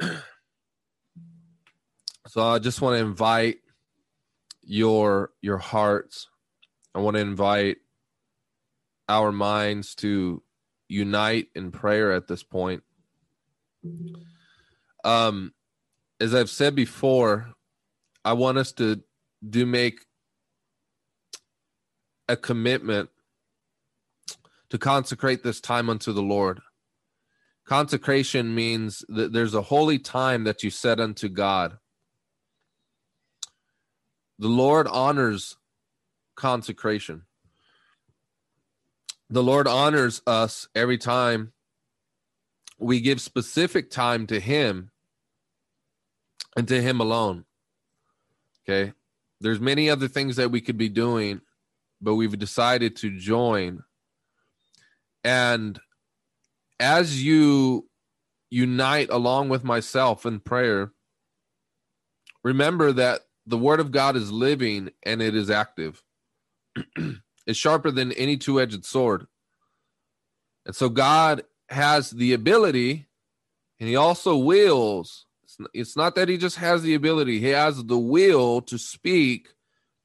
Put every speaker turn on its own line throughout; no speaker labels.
so I just want to invite your your hearts. I want to invite our minds to unite in prayer at this point. Um, as I've said before, I want us to do make a commitment to consecrate this time unto the Lord. Consecration means that there's a holy time that you set unto God. The Lord honors consecration. The Lord honors us every time we give specific time to Him and to Him alone. Okay. There's many other things that we could be doing, but we've decided to join. And as you unite along with myself in prayer, remember that the word of God is living and it is active. it's sharper than any two edged sword. And so God has the ability and he also wills. It's not that he just has the ability, he has the will to speak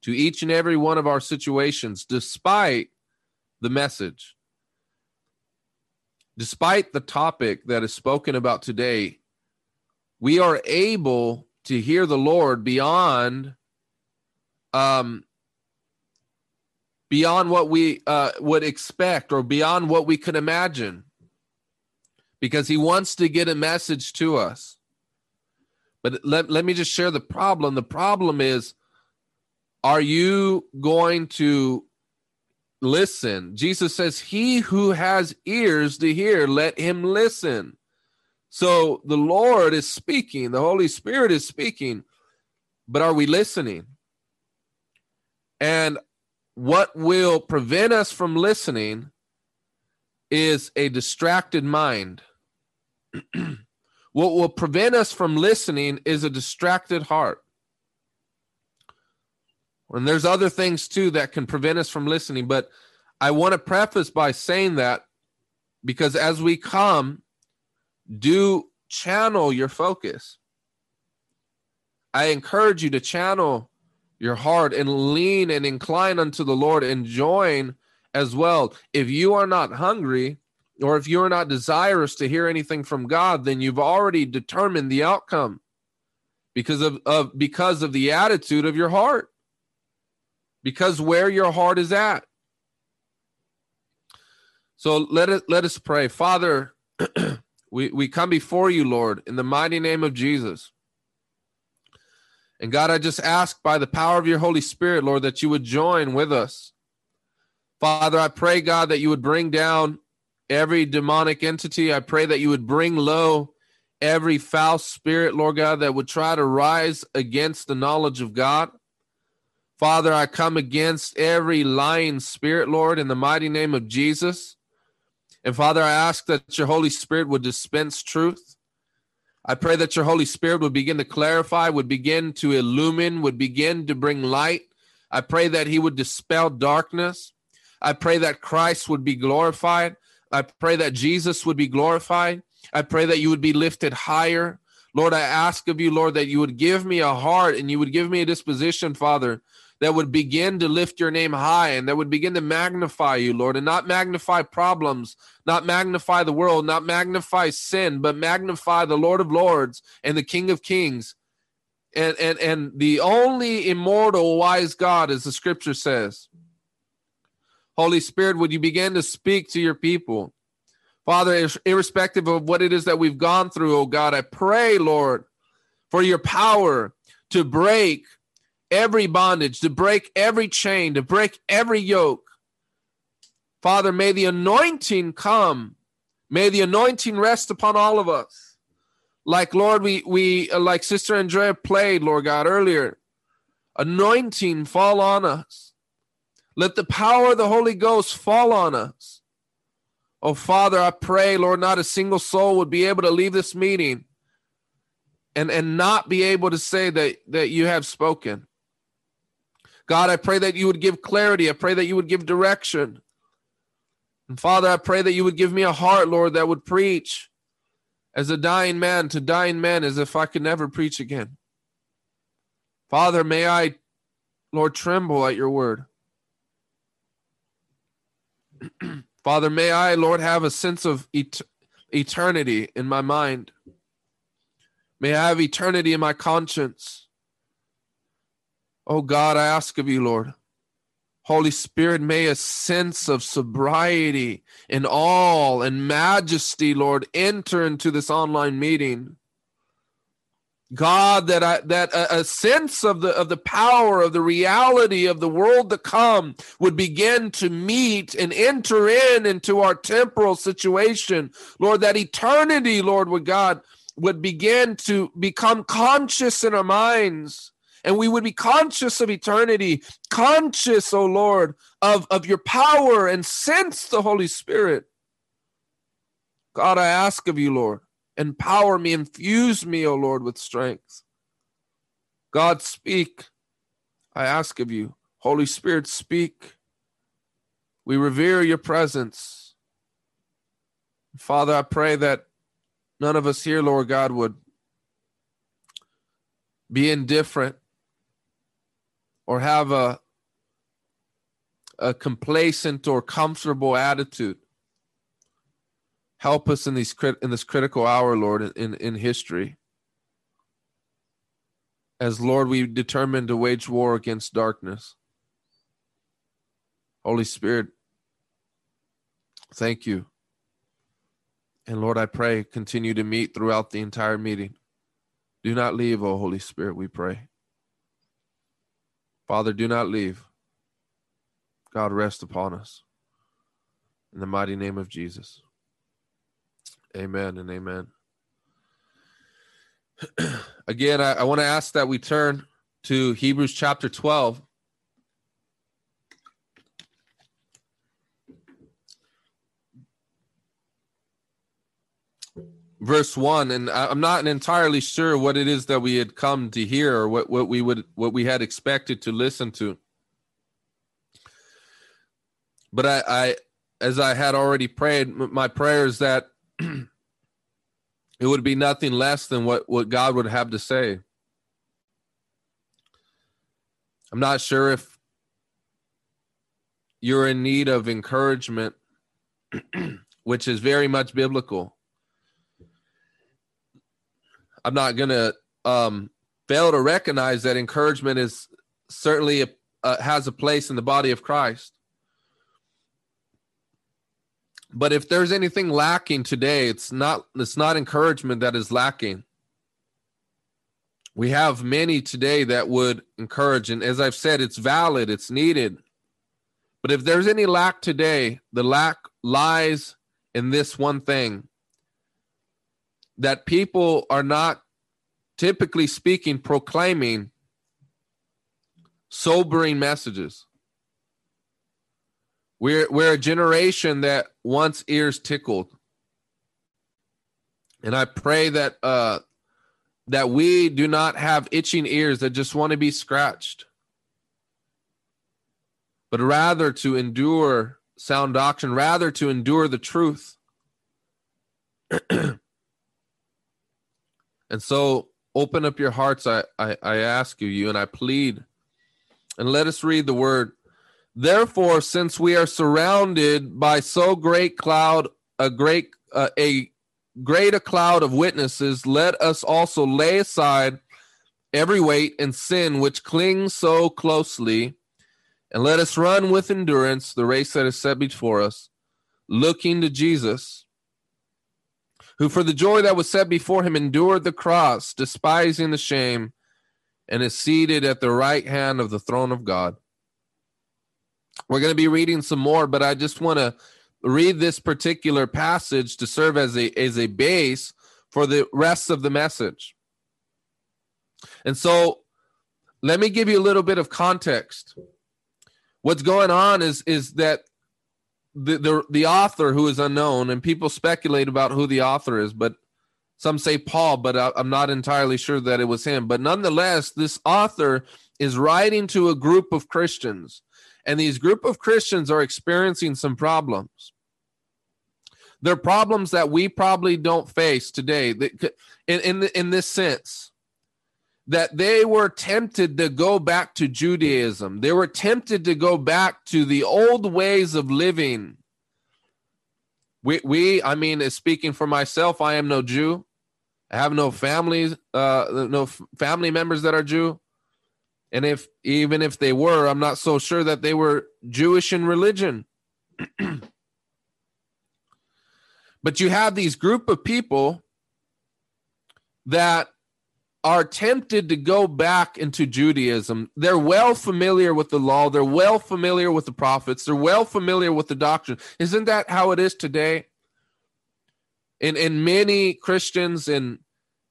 to each and every one of our situations despite the message. Despite the topic that is spoken about today, we are able to hear the Lord beyond um beyond what we uh, would expect or beyond what we could imagine. Because he wants to get a message to us. But let, let me just share the problem. The problem is are you going to listen jesus says he who has ears to hear let him listen so the Lord is speaking, the Holy Spirit is speaking, but are we listening? And what will prevent us from listening is a distracted mind. what will prevent us from listening is a distracted heart. And there's other things too that can prevent us from listening, but I want to preface by saying that because as we come do channel your focus. I encourage you to channel your heart and lean and incline unto the Lord and join as well. If you are not hungry or if you are not desirous to hear anything from God, then you've already determined the outcome because of, of because of the attitude of your heart. Because where your heart is at. So let it let us pray. Father, We, we come before you, Lord, in the mighty name of Jesus. And God, I just ask by the power of your Holy Spirit, Lord, that you would join with us. Father, I pray, God, that you would bring down every demonic entity. I pray that you would bring low every foul spirit, Lord God, that would try to rise against the knowledge of God. Father, I come against every lying spirit, Lord, in the mighty name of Jesus. And Father, I ask that your Holy Spirit would dispense truth. I pray that your Holy Spirit would begin to clarify, would begin to illumine, would begin to bring light. I pray that he would dispel darkness. I pray that Christ would be glorified. I pray that Jesus would be glorified. I pray that you would be lifted higher. Lord, I ask of you, Lord, that you would give me a heart and you would give me a disposition, Father, that would begin to lift your name high and that would begin to magnify you, Lord, and not magnify problems, not magnify the world, not magnify sin, but magnify the Lord of Lords and the King of Kings. And and and the only immortal wise God, as the scripture says. Holy Spirit, would you begin to speak to your people? Father, irrespective of what it is that we've gone through, oh God, I pray, Lord, for your power to break every bondage, to break every chain, to break every yoke. Father, may the anointing come. May the anointing rest upon all of us. Like Lord, we we uh, like Sister Andrea played, Lord God, earlier. Anointing fall on us. Let the power of the Holy Ghost fall on us. Oh Father, I pray, Lord, not a single soul would be able to leave this meeting and and not be able to say that that you have spoken. God, I pray that you would give clarity. I pray that you would give direction. And Father, I pray that you would give me a heart, Lord, that would preach. as a dying man to dying men as if I could never preach again. Father, may I, Lord, tremble at your word. Father, may I, Lord, have a sense of et- eternity in my mind. May I have eternity in my conscience. Oh God, I ask of you, Lord. Holy Spirit, may a sense of sobriety and all and majesty, Lord, enter into this online meeting. God, that I, that a, a, sense of the of the power of the reality of the world to come would begin to meet and enter in into our temporal situation, Lord. That eternity, Lord, would God would begin to become conscious in our minds, and we would be conscious of eternity, conscious, O oh Lord, of of your power, and sense the Holy Spirit. God, I ask of you, Lord Empower me, infuse me, O Lord, with strength. God, speak. I ask of you. Holy Spirit, speak. We revere your presence. Father, I pray that none of us here, Lord God, would be indifferent or have a, a complacent or comfortable attitude. Help us in these in this critical hour, Lord, in, in history. As Lord, we determine to wage war against darkness. Holy Spirit, thank you. And Lord, I pray, continue to meet throughout the entire meeting. Do not leave, O Holy Spirit, we pray. Father, do not leave. God, rest upon us. In the mighty name of Jesus. Amen and amen. Again, I, I want to ask that we turn to Hebrews chapter 12. Verse 1 and i'm not entirely sure what it is that we had come to hear or what, what we would what we had expected to listen to but i i as i had already prayed my prayer is that it would be nothing less than what, what God would have to say. I'm not sure if you're in need of encouragement, which is very much biblical. I'm not going to um, fail to recognize that encouragement is certainly a, uh, has a place in the body of Christ. But if there's anything lacking today, it's not it's not encouragement that is lacking. We have many today that would encourage, and as I've said, it's valid, it's needed. But if there's any lack today, the lack lies in this one thing that people are not typically speaking proclaiming sobering messages. We're we're a generation that wants ears tickled. And I pray that uh that we do not have itching ears that just want to be scratched. But rather to endure sound doctrine, rather to endure the truth. and so open up your hearts, I, I, I ask you, you and I plead. And let us read the word Therefore, since we are surrounded by so great cloud, a great uh, a great a cloud of witnesses, let us also lay aside every weight and sin which clings so closely, and let us run with endurance the race that is set before us, looking to Jesus, who for the joy that was set before him endured the cross, despising the shame, and is seated at the right hand of the throne of God. We're going to be reading some more, but I just want to read this particular passage to serve as a as a base for the rest of the message. And so let me give you a little bit of context. What's going on is is that the, the the author who is unknown and people speculate about who the author is, but some say Paul, but I, I'm not entirely sure that it was him. But nonetheless, this author is writing to a group of Christians and these group of Christians are experiencing some problems. They're problems that we probably don't face today. In in, in this sense, that they were tempted to go back to Judaism. They were tempted to go back to the old ways of living. We, we I mean, speaking for myself, I am no Jew. I have no families, uh, no family members that are Jew. And if even if they were, I'm not so sure that they were Jewish in religion. but you have these group of people that are tempted to go back into Judaism. They're well familiar with the law, they're well familiar with the prophets, they're well familiar with the doctrine. Isn't that how it is today? In in many Christians in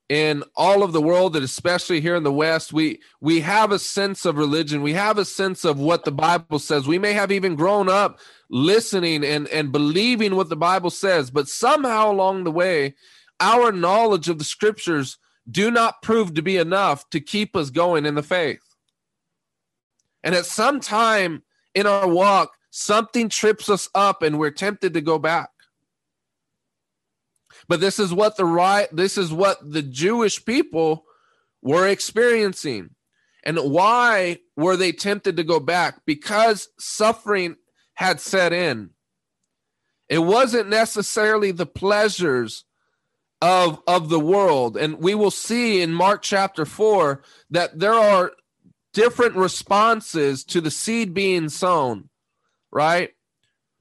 in all of the world and especially here in the west we we have a sense of religion we have a sense of what the bible says we may have even grown up listening and and believing what the bible says but somehow along the way our knowledge of the scriptures do not prove to be enough to keep us going in the faith. And at some time in our walk, something trips us up and we're tempted to go back. But this is what the right this is what the Jewish people were experiencing. And why were they tempted to go back? Because suffering had set in. It wasn't necessarily the pleasures of of the world. And we will see in mark chapter 4 that there are different responses to the seed being sown right?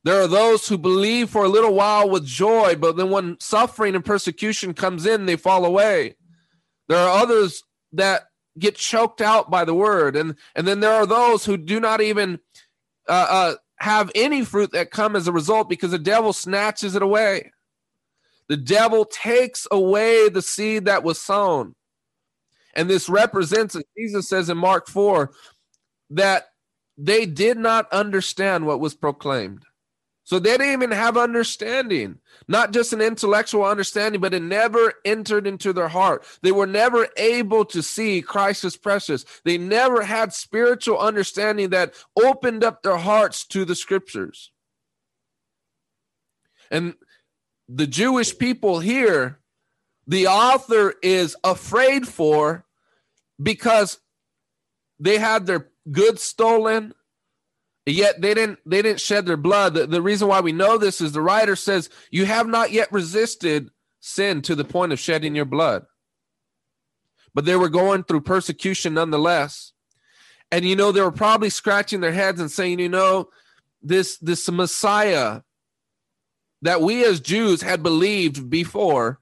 There are those who believe for a little while with joy but then when suffering and persecution comes in they fall away. There are others that get choked out by the word. And and then there are those who do not even uh, uh, have any fruit that come as a result because the devil snatches it away the devil takes away the seed that was sown. And this represents, Jesus says in Mark 4, that they did not understand what was proclaimed. So they didn't even have understanding, not just an intellectual understanding, but it never entered into their heart. They were never able to see Christ as precious. They never had spiritual understanding that opened up their hearts to the scriptures. And the Jewish people here, the author is afraid for because they had their goods stolen yet they didn't they didn't shed their blood. The, the reason why we know this is the writer says you have not yet resisted sin to the point of shedding your blood. But they were going through persecution nonetheless. And you know they were probably scratching their heads and saying you know this this messiah that we as Jews had believed before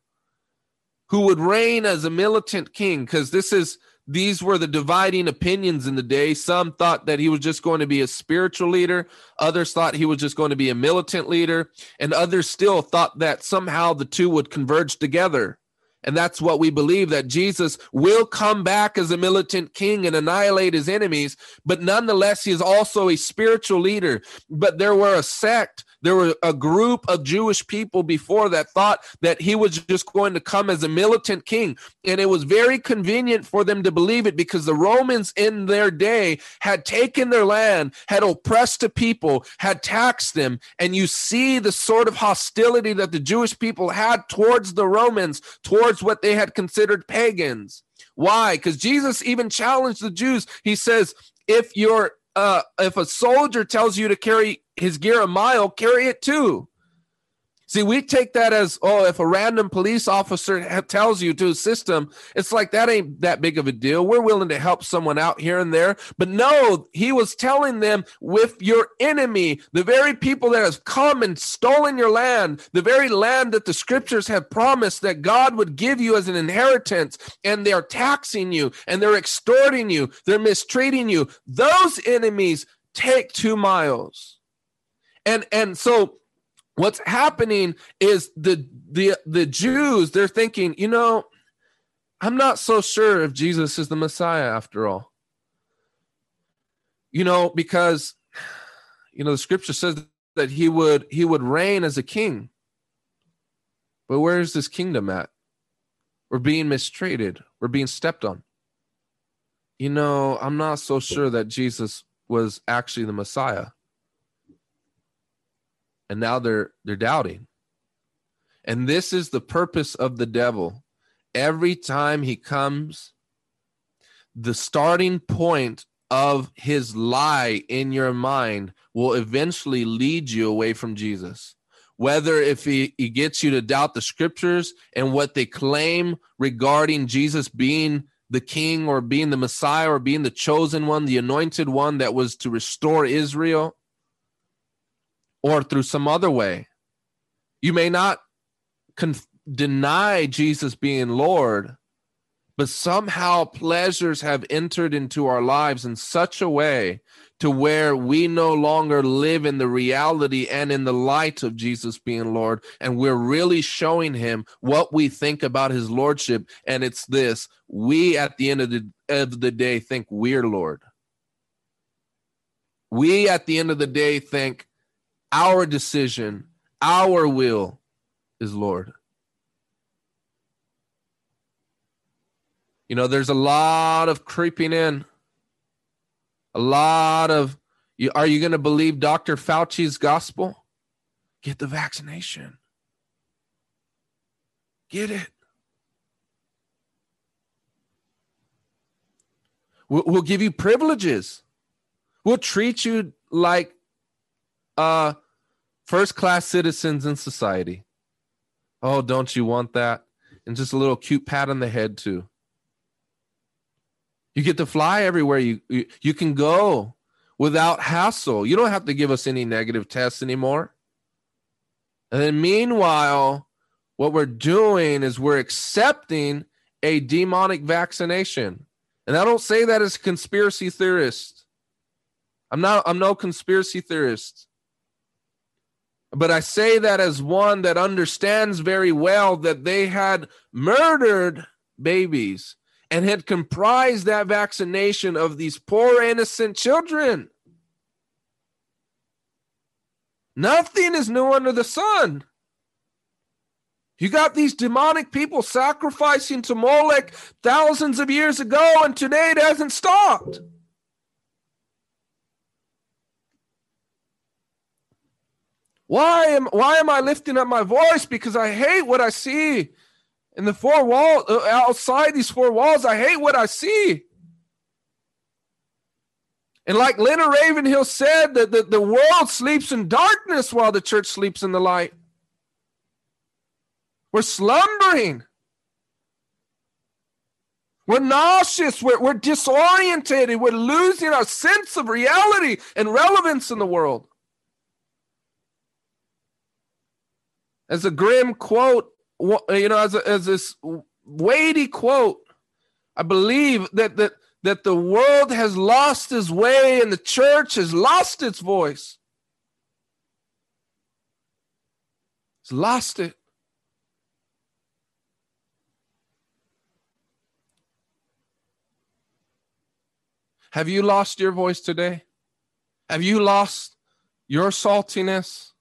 who would reign as a militant king because this is these were the dividing opinions in the day some thought that he was just going to be a spiritual leader others thought he was just going to be a militant leader and others still thought that somehow the two would converge together and that's what we believe that Jesus will come back as a militant king and annihilate his enemies. But nonetheless, he is also a spiritual leader. But there were a sect there were a group of Jewish people before that thought that he was just going to come as a militant king. And it was very convenient for them to believe it because the Romans in their day had taken their land, had oppressed the people, had taxed them. And you see the sort of hostility that the Jewish people had towards the Romans, towards what they had considered pagans. Why? Because Jesus even challenged the Jews. He says, if you're uh, if a soldier tells you to carry his gear a mile, carry it too. See, we take that as, oh, if a random police officer ha- tells you to assist them, it's like that ain't that big of a deal. We're willing to help someone out here and there. But no, he was telling them with your enemy, the very people that have come and stolen your land, the very land that the scriptures have promised that God would give you as an inheritance, and they're taxing you and they're extorting you, they're mistreating you. Those enemies take two miles. And and so what's happening is the the the Jews they're thinking, you know, I'm not so sure if Jesus is the Messiah after all. You know, because you know the scripture says that he would he would reign as a king. But where is this kingdom at? We're being mistreated. We're being stepped on. You know, I'm not so sure that Jesus was actually the Messiah and now they're they're doubting And this is the purpose of the devil. Every time he comes, the starting point of his lie in your mind will eventually lead you away from Jesus. Whether if he, he gets you to doubt the scriptures and what they claim regarding Jesus being the king or being the Messiah or being the chosen one, the anointed one that was to restore Israel, or through some other way. You may not conf- deny Jesus being Lord, but somehow pleasures have entered into our lives in such a way to where we no longer live in the reality and in the light of Jesus being Lord. And we're really showing him what we think about his lordship. And it's this we, at the end of the, of the day, think we're Lord. We, at the end of the day, think our decision, our will is Lord. You know, there's a lot of creeping in, a lot of. You, are you going to believe Dr. Fauci's gospel? Get the vaccination. Get it. We'll, we'll give you privileges. We'll treat you like uh, first class citizens in society. Oh, don't you want that? And just a little cute pat on the head, too. You get to fly everywhere you, you, you can go without hassle. You don't have to give us any negative tests anymore. And then meanwhile, what we're doing is we're accepting a demonic vaccination. And I don't say that as a conspiracy theorist. I'm not I'm no conspiracy theorist. But I say that as one that understands very well that they had murdered babies and had comprised that vaccination of these poor innocent children. Nothing is new under the sun. You got these demonic people sacrificing to Molech thousands of years ago, and today it hasn't stopped. Why am why am I lifting up my voice? Because I hate what I see in the four walls, uh, outside these four walls, I hate what I see. And like Leonard Ravenhill said, that the, the world sleeps in darkness while the church sleeps in the light. We're slumbering. We're nauseous. We're, we're disorientated. We're losing our sense of reality and relevance in the world. As a grim quote you know, as, a, as this weighty quote, I believe that, that, that the world has lost its way and the church has lost its voice. It's lost it. Have you lost your voice today? Have you lost your saltiness?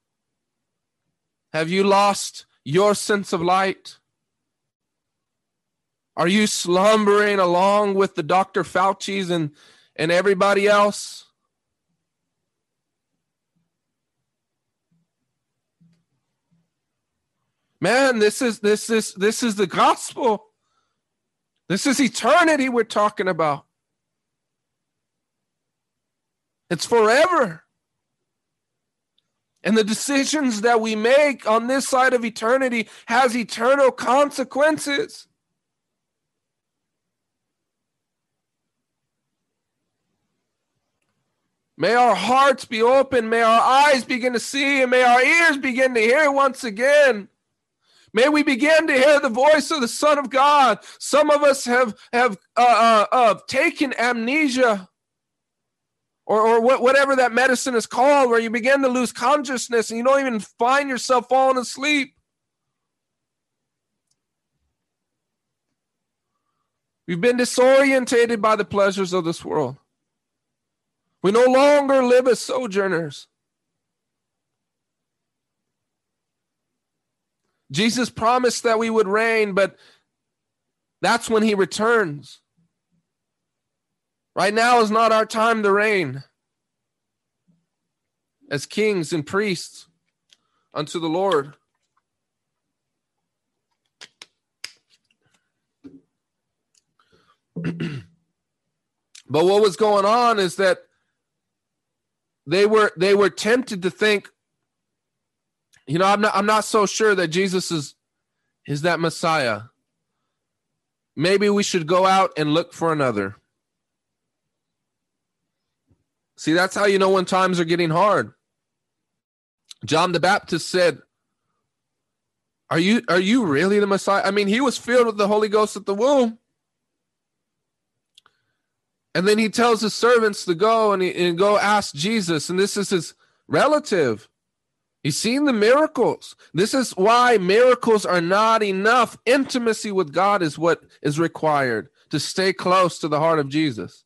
Have you lost your sense of light? Are you slumbering along with the Dr. Fauci's and, and everybody else? Man, this is this is this is the gospel. This is eternity we're talking about. It's forever. And the decisions that we make on this side of eternity has eternal consequences. May our hearts be open. May our eyes begin to see, and may our ears begin to hear once again. May we begin to hear the voice of the Son of God. Some of us have have uh, uh, uh, taken amnesia or, or whatever that medicine is called, where you begin to lose consciousness and you don't even find yourself falling asleep. We've been disorientated by the pleasures of this world. We no longer live as sojourners. Jesus promised that we would reign, but that's when he returns. Right now is not our time to reign as kings and priests unto the Lord. but what was going on is that they were they were tempted to think you know i'm not i'm not so sure that jesus is is that messiah maybe we should go out and look for another see that's how you know when times are getting hard john the baptist said are you are you really the messiah i mean he was filled with the holy ghost at the womb and then he tells his servants to go and, he, and go ask Jesus. And this is his relative. He's seen the miracles. This is why miracles are not enough. Intimacy with God is what is required to stay close to the heart of Jesus.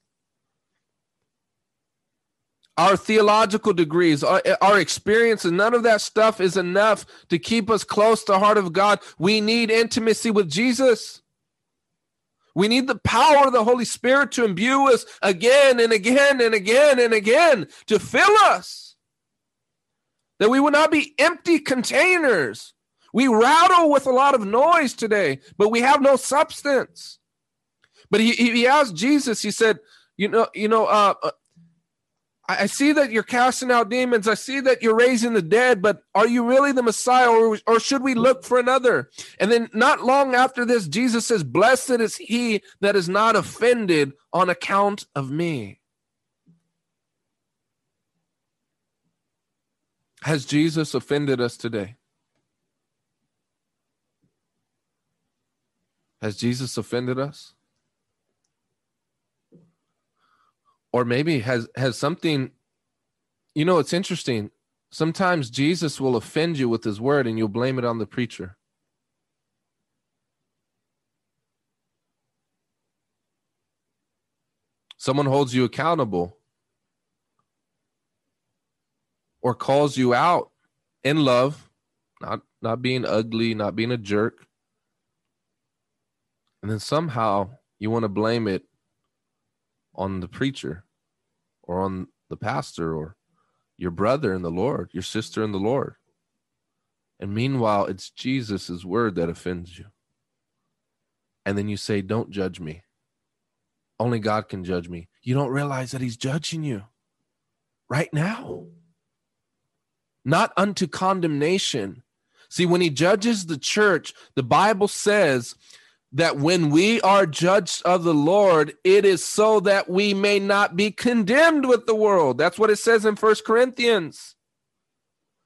Our theological degrees, our, our experiences, none of that stuff is enough to keep us close to the heart of God. We need intimacy with Jesus. We need the power of the Holy Spirit to imbue us again and again and again and again to fill us. That we would not be empty containers. We rattle with a lot of noise today, but we have no substance. But he, he asked Jesus, he said, you know, you know, uh, uh I see that you're casting out demons. I see that you're raising the dead, but are you really the Messiah or, or should we look for another? And then not long after this, Jesus says, Blessed is he that is not offended on account of me. Has Jesus offended us today? Has Jesus offended us? Or maybe has has something you know it's interesting. Sometimes jesus will offend you with his word and you'll blame it on the preacher. Someone holds you accountable or calls you out in love not not being ugly not being a jerk. And then somehow you want to blame it on the preacher or on the pastor or your brother in the Lord, your sister in the Lord. And meanwhile, it's Jesus' word that offends you. And then you say, Don't judge me. Only God can judge me. You don't realize that He's judging you right now, not unto condemnation. See, when He judges the church, the Bible says that when we are judged of the Lord, it is so that we may not be condemned with the world. That's what it says in First Corinthians.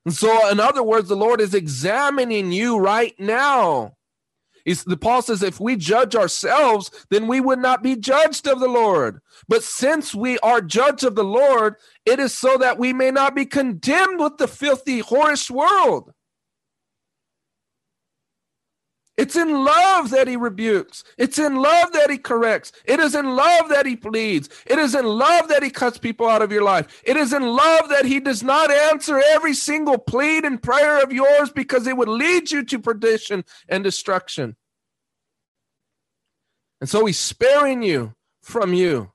And so, in other words, the Lord is examining you right now. He's, the Paul says, if we judge ourselves, then we would not be judged of the Lord. But since we are judged of the Lord, it is so that we may not be condemned with the filthy, whorish world. It's in love that he rebukes. It's in love that he corrects. It is in love that he pleads. It is in love that he cuts people out of your life. It is in love that he does not answer every single plead and prayer of yours because it would lead you to perdition and destruction. And so he's sparing you from you,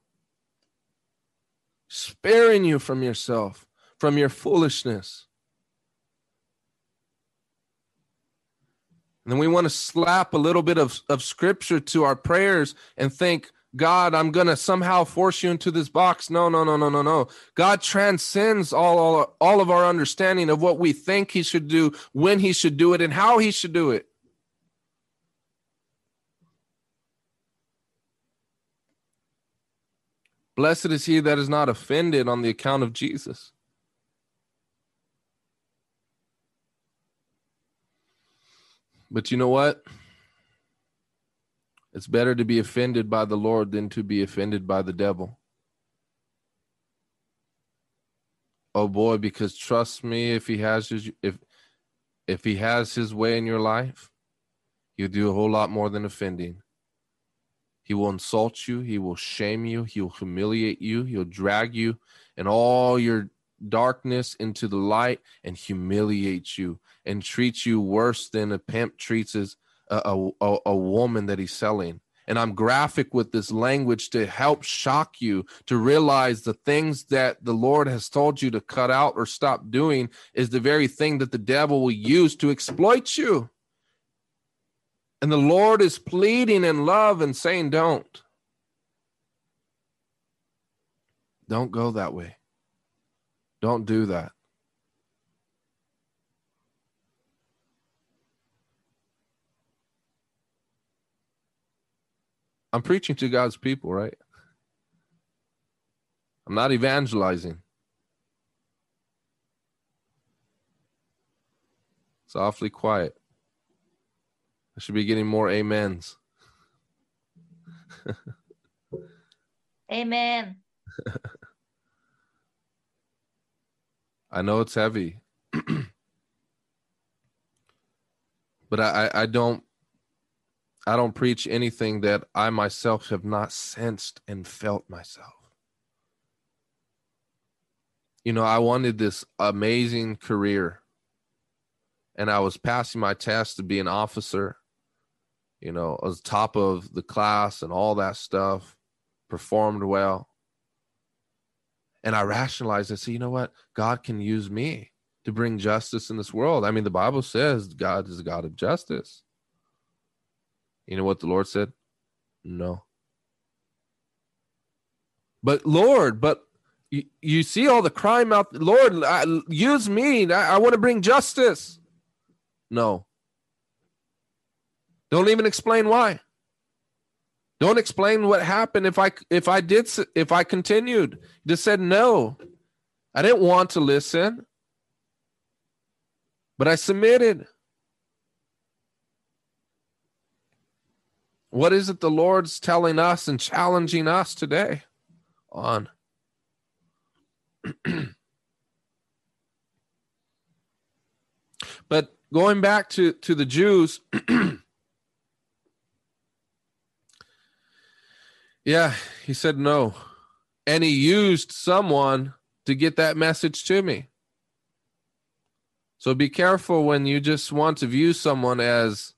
sparing you from yourself, from your foolishness. And then we want to slap a little bit of, of scripture to our prayers and think, God, I'm going to somehow force you into this box. No, no, no, no, no, no. God transcends all, all, all of our understanding of what we think he should do, when he should do it, and how he should do it. Blessed is he that is not offended on the account of Jesus. But you know what? It's better to be offended by the Lord than to be offended by the devil. Oh boy, because trust me, if he has his if if he has his way in your life, he'll do a whole lot more than offending. He will insult you, he will shame you, he'll humiliate you, he'll drag you and all your darkness into the light and humiliate you and treats you worse than a pimp treats a, a, a, a woman that he's selling. And I'm graphic with this language to help shock you to realize the things that the Lord has told you to cut out or stop doing is the very thing that the devil will use to exploit you. And the Lord is pleading in love and saying, Don't. Don't go that way. Don't do that. I'm preaching to God's people, right? I'm not evangelizing. It's awfully quiet. I should be getting more amens.
Amen.
I know it's heavy. but I, I don't I don't preach anything that I myself have not sensed and felt myself. You know, I wanted this amazing career and I was passing my test to be an officer. You know, was top of the class and all that stuff, performed well. And I rationalized, I said, you know what? God can use me to bring justice in this world. I mean, the Bible says God is a God of justice. You know what the Lord said? No. But Lord, but you, you see all the crime out. Lord, I, use me. I, I want to bring justice. No. Don't even explain why. Don't explain what happened if I if I did if I continued. Just said no. I didn't want to listen. But I submitted. What is it the Lord's telling us and challenging us today on? but going back to, to the Jews, yeah, he said no. And he used someone to get that message to me. So be careful when you just want to view someone as,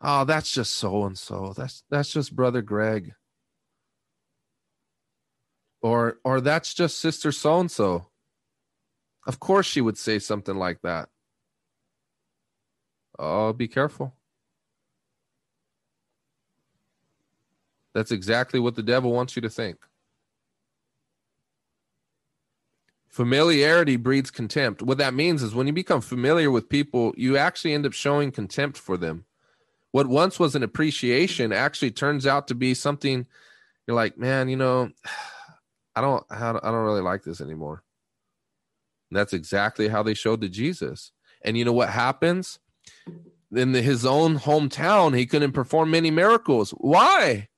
oh, that's just so and so. That's that's just brother Greg. Or or that's just sister so and so. Of course she would say something like that. Oh, be careful. That's exactly what the devil wants you to think. Familiarity breeds contempt. What that means is when you become familiar with people, you actually end up showing contempt for them. What once was an appreciation actually turns out to be something you're like, man, you know, I don't, I don't really like this anymore. And that's exactly how they showed to Jesus. And you know what happens? in his own hometown, he couldn't perform many miracles. Why?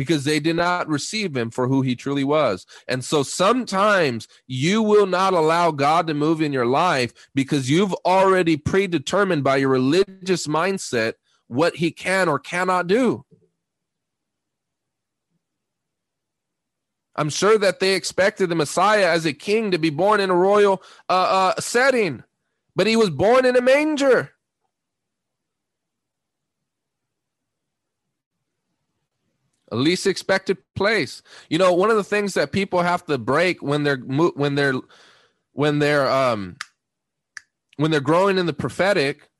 Because they did not receive him for who he truly was. And so sometimes you will not allow God to move in your life because you've already predetermined by your religious mindset what he can or cannot do. I'm sure that they expected the Messiah as a king to be born in a royal uh, uh, setting, but he was born in a manger. Least expected place. You know, one of the things that people have to break when they're when they're when they're um when they're growing in the prophetic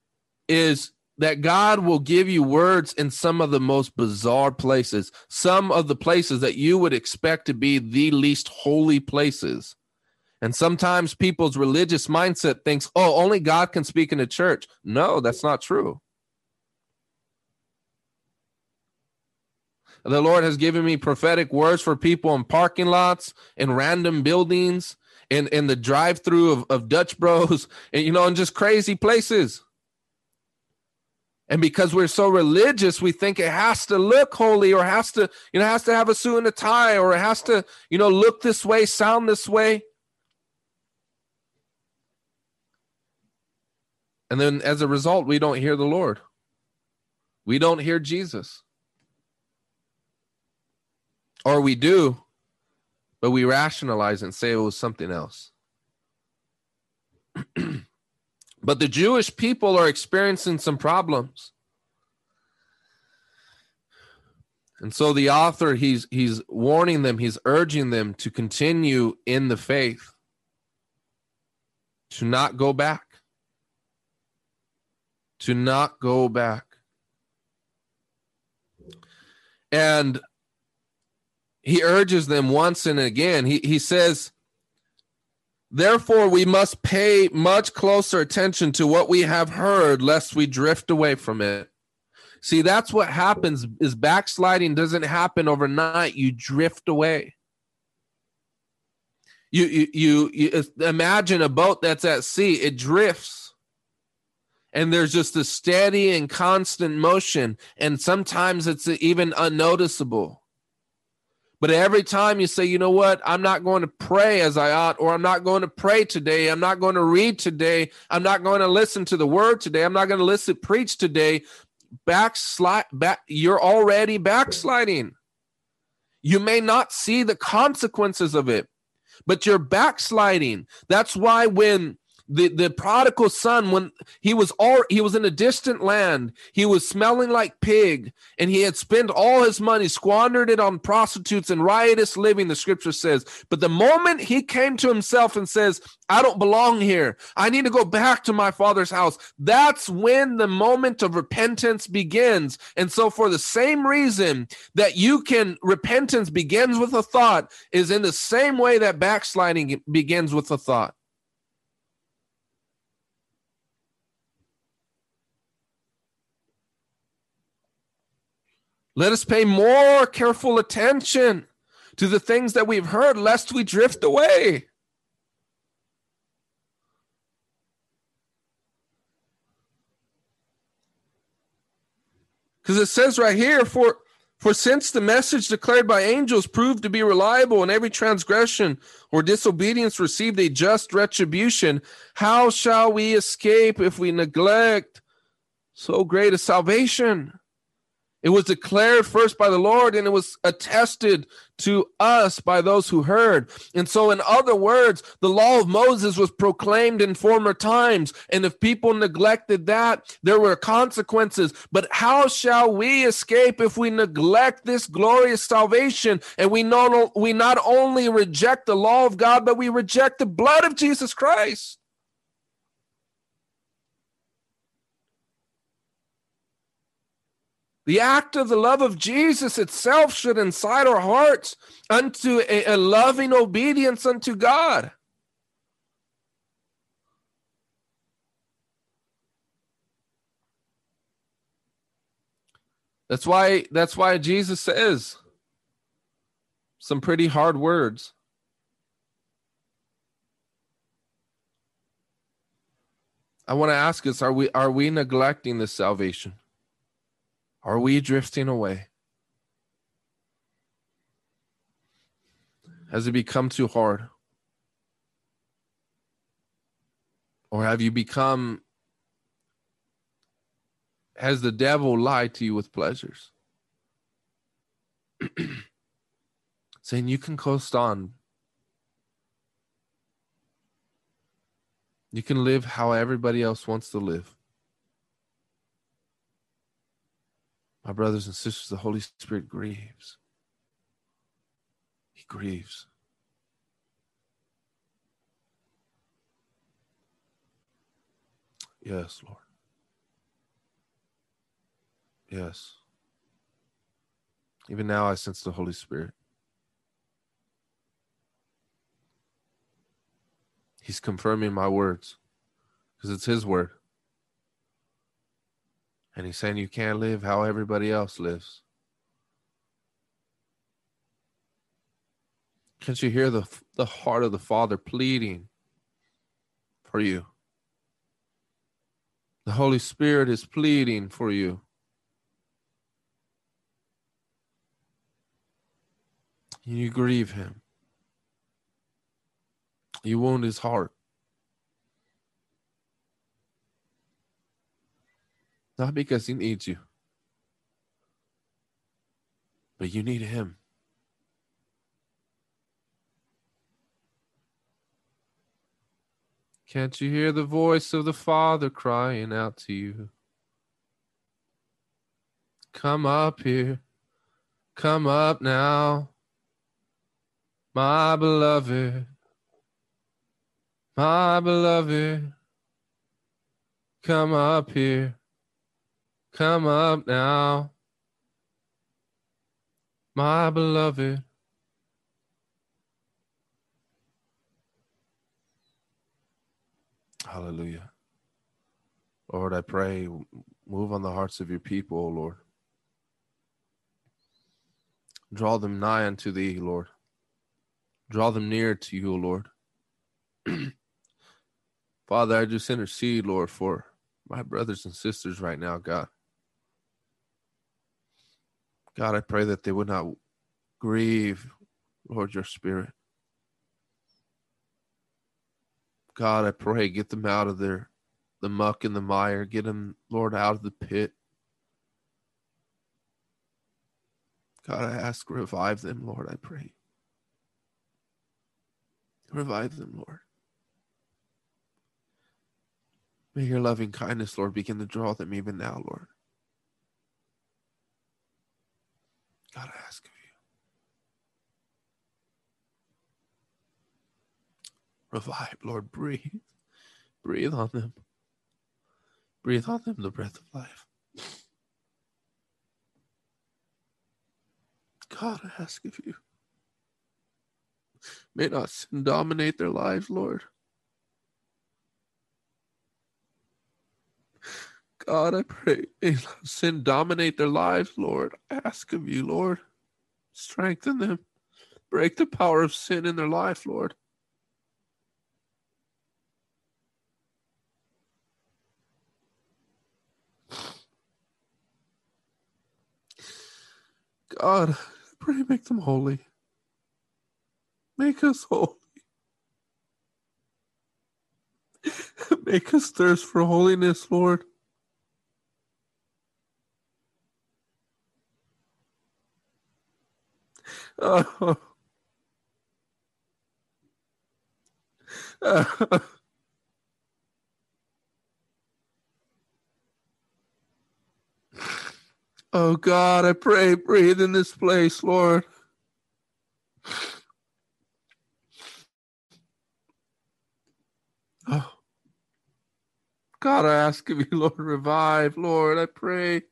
is that God will give you words in some of the most bizarre places, some of the places that you would expect to be the least holy places. And sometimes people's religious mindset thinks, oh, only God can speak in the church. No, that's not true. The Lord has given me prophetic words for people in parking lots, in random buildings, in, in the drive through of, of Dutch Bros, and, you know, in just crazy places. And because we're so religious, we think it has to look holy or has to, you know, has to have a suit and a tie or it has to, you know, look this way, sound this way. And then as a result, we don't hear the Lord. We don't hear Jesus. Or we do, but we rationalize and say it was something else. but the Jewish people are experiencing some problems. And so the author he's he's warning them, he's urging them to continue in the faith. To not go back. To not go back. And he urges them once and again. He, he says, Therefore, we must pay much closer attention to what we have heard, lest we drift away from it. See, that's what happens is backsliding doesn't happen overnight. You drift away. You, you, you, you imagine a boat that's at sea, it drifts. And there's just a steady and constant motion. And sometimes it's even unnoticeable. But every time you say, you know what, I'm not going to pray as I ought, or I'm not going to pray today, I'm not going to read today, I'm not going to listen to the word today, I'm not going to listen preach today, backslide back you're already backsliding. You may not see the consequences of it, but you're backsliding. That's why when the the prodigal son when he was all he was in a distant land he was smelling like pig and he had spent all his money squandered it on prostitutes and riotous living the scripture says. But the moment he came to himself and says i don't belong here. I need to go back to my father's house that's when the moment of repentance begins. And so for the same reason that you can repentance begins with a thought is in the same way that backsliding begins with a thought Let us pay more careful attention to the things that we've heard, lest we drift away. Because it says right here, for for since the message declared by angels proved to be reliable, and every transgression or disobedience received a just retribution, how shall we escape if we neglect so great a salvation? It was declared first by the Lord and it was attested to us by those who heard. And so, in other words, the law of Moses was proclaimed in former times. And if people neglected that, there were consequences. But how shall we escape if we neglect this glorious salvation and we not, we not only reject the law of God, but we reject the blood of Jesus Christ? The act of the love of Jesus itself should incite our hearts unto a, a loving obedience unto God. That's why that's why Jesus says some pretty hard words. I want to ask us are we are we neglecting this salvation? Are we drifting away? Has it become too hard? Or have you become, has the devil lied to you with pleasures? Saying you can coast on. You can live how everybody else wants to live. My brothers and sisters, the Holy Spirit grieves. He grieves. Yes, Lord. Yes. Even now, I sense the Holy Spirit. He's confirming my words because it's His word. And he's saying you can't live how everybody else lives. Can't you hear the, the heart of the Father pleading for you? The Holy Spirit is pleading for you. You grieve him. You wound his heart. Not because he needs you, but you need him. Can't you hear the voice of the Father crying out to you? Come up here. Come up now. My beloved. My beloved. Come up here. Come up now, my beloved. Hallelujah. Lord, I pray, move on the hearts of your people, O Lord. Draw them nigh unto thee, Lord. Draw them near to you, O Lord. Father, I just intercede, Lord, for my brothers and sisters right now, God. God, I pray that they would not grieve, Lord, your spirit. God, I pray, get them out of their the muck and the mire. Get them, Lord, out of the pit. God, I ask, revive them, Lord, I pray. Revive them, Lord. May your loving kindness, Lord, begin to draw them even now, Lord. God, I ask of you. Revive, Lord, breathe. Breathe on them. Breathe on them the breath of life. God, I ask of you. May not sin dominate their lives, Lord. God, I pray, sin dominate their lives, Lord. I ask of you, Lord. Strengthen them. Break the power of sin in their life, Lord. God, I pray make them holy. Make us holy. Make us thirst for holiness, Lord. Oh. oh God, I pray, breathe in this place, Lord. Oh. God, I ask of you, Lord, revive, Lord, I pray.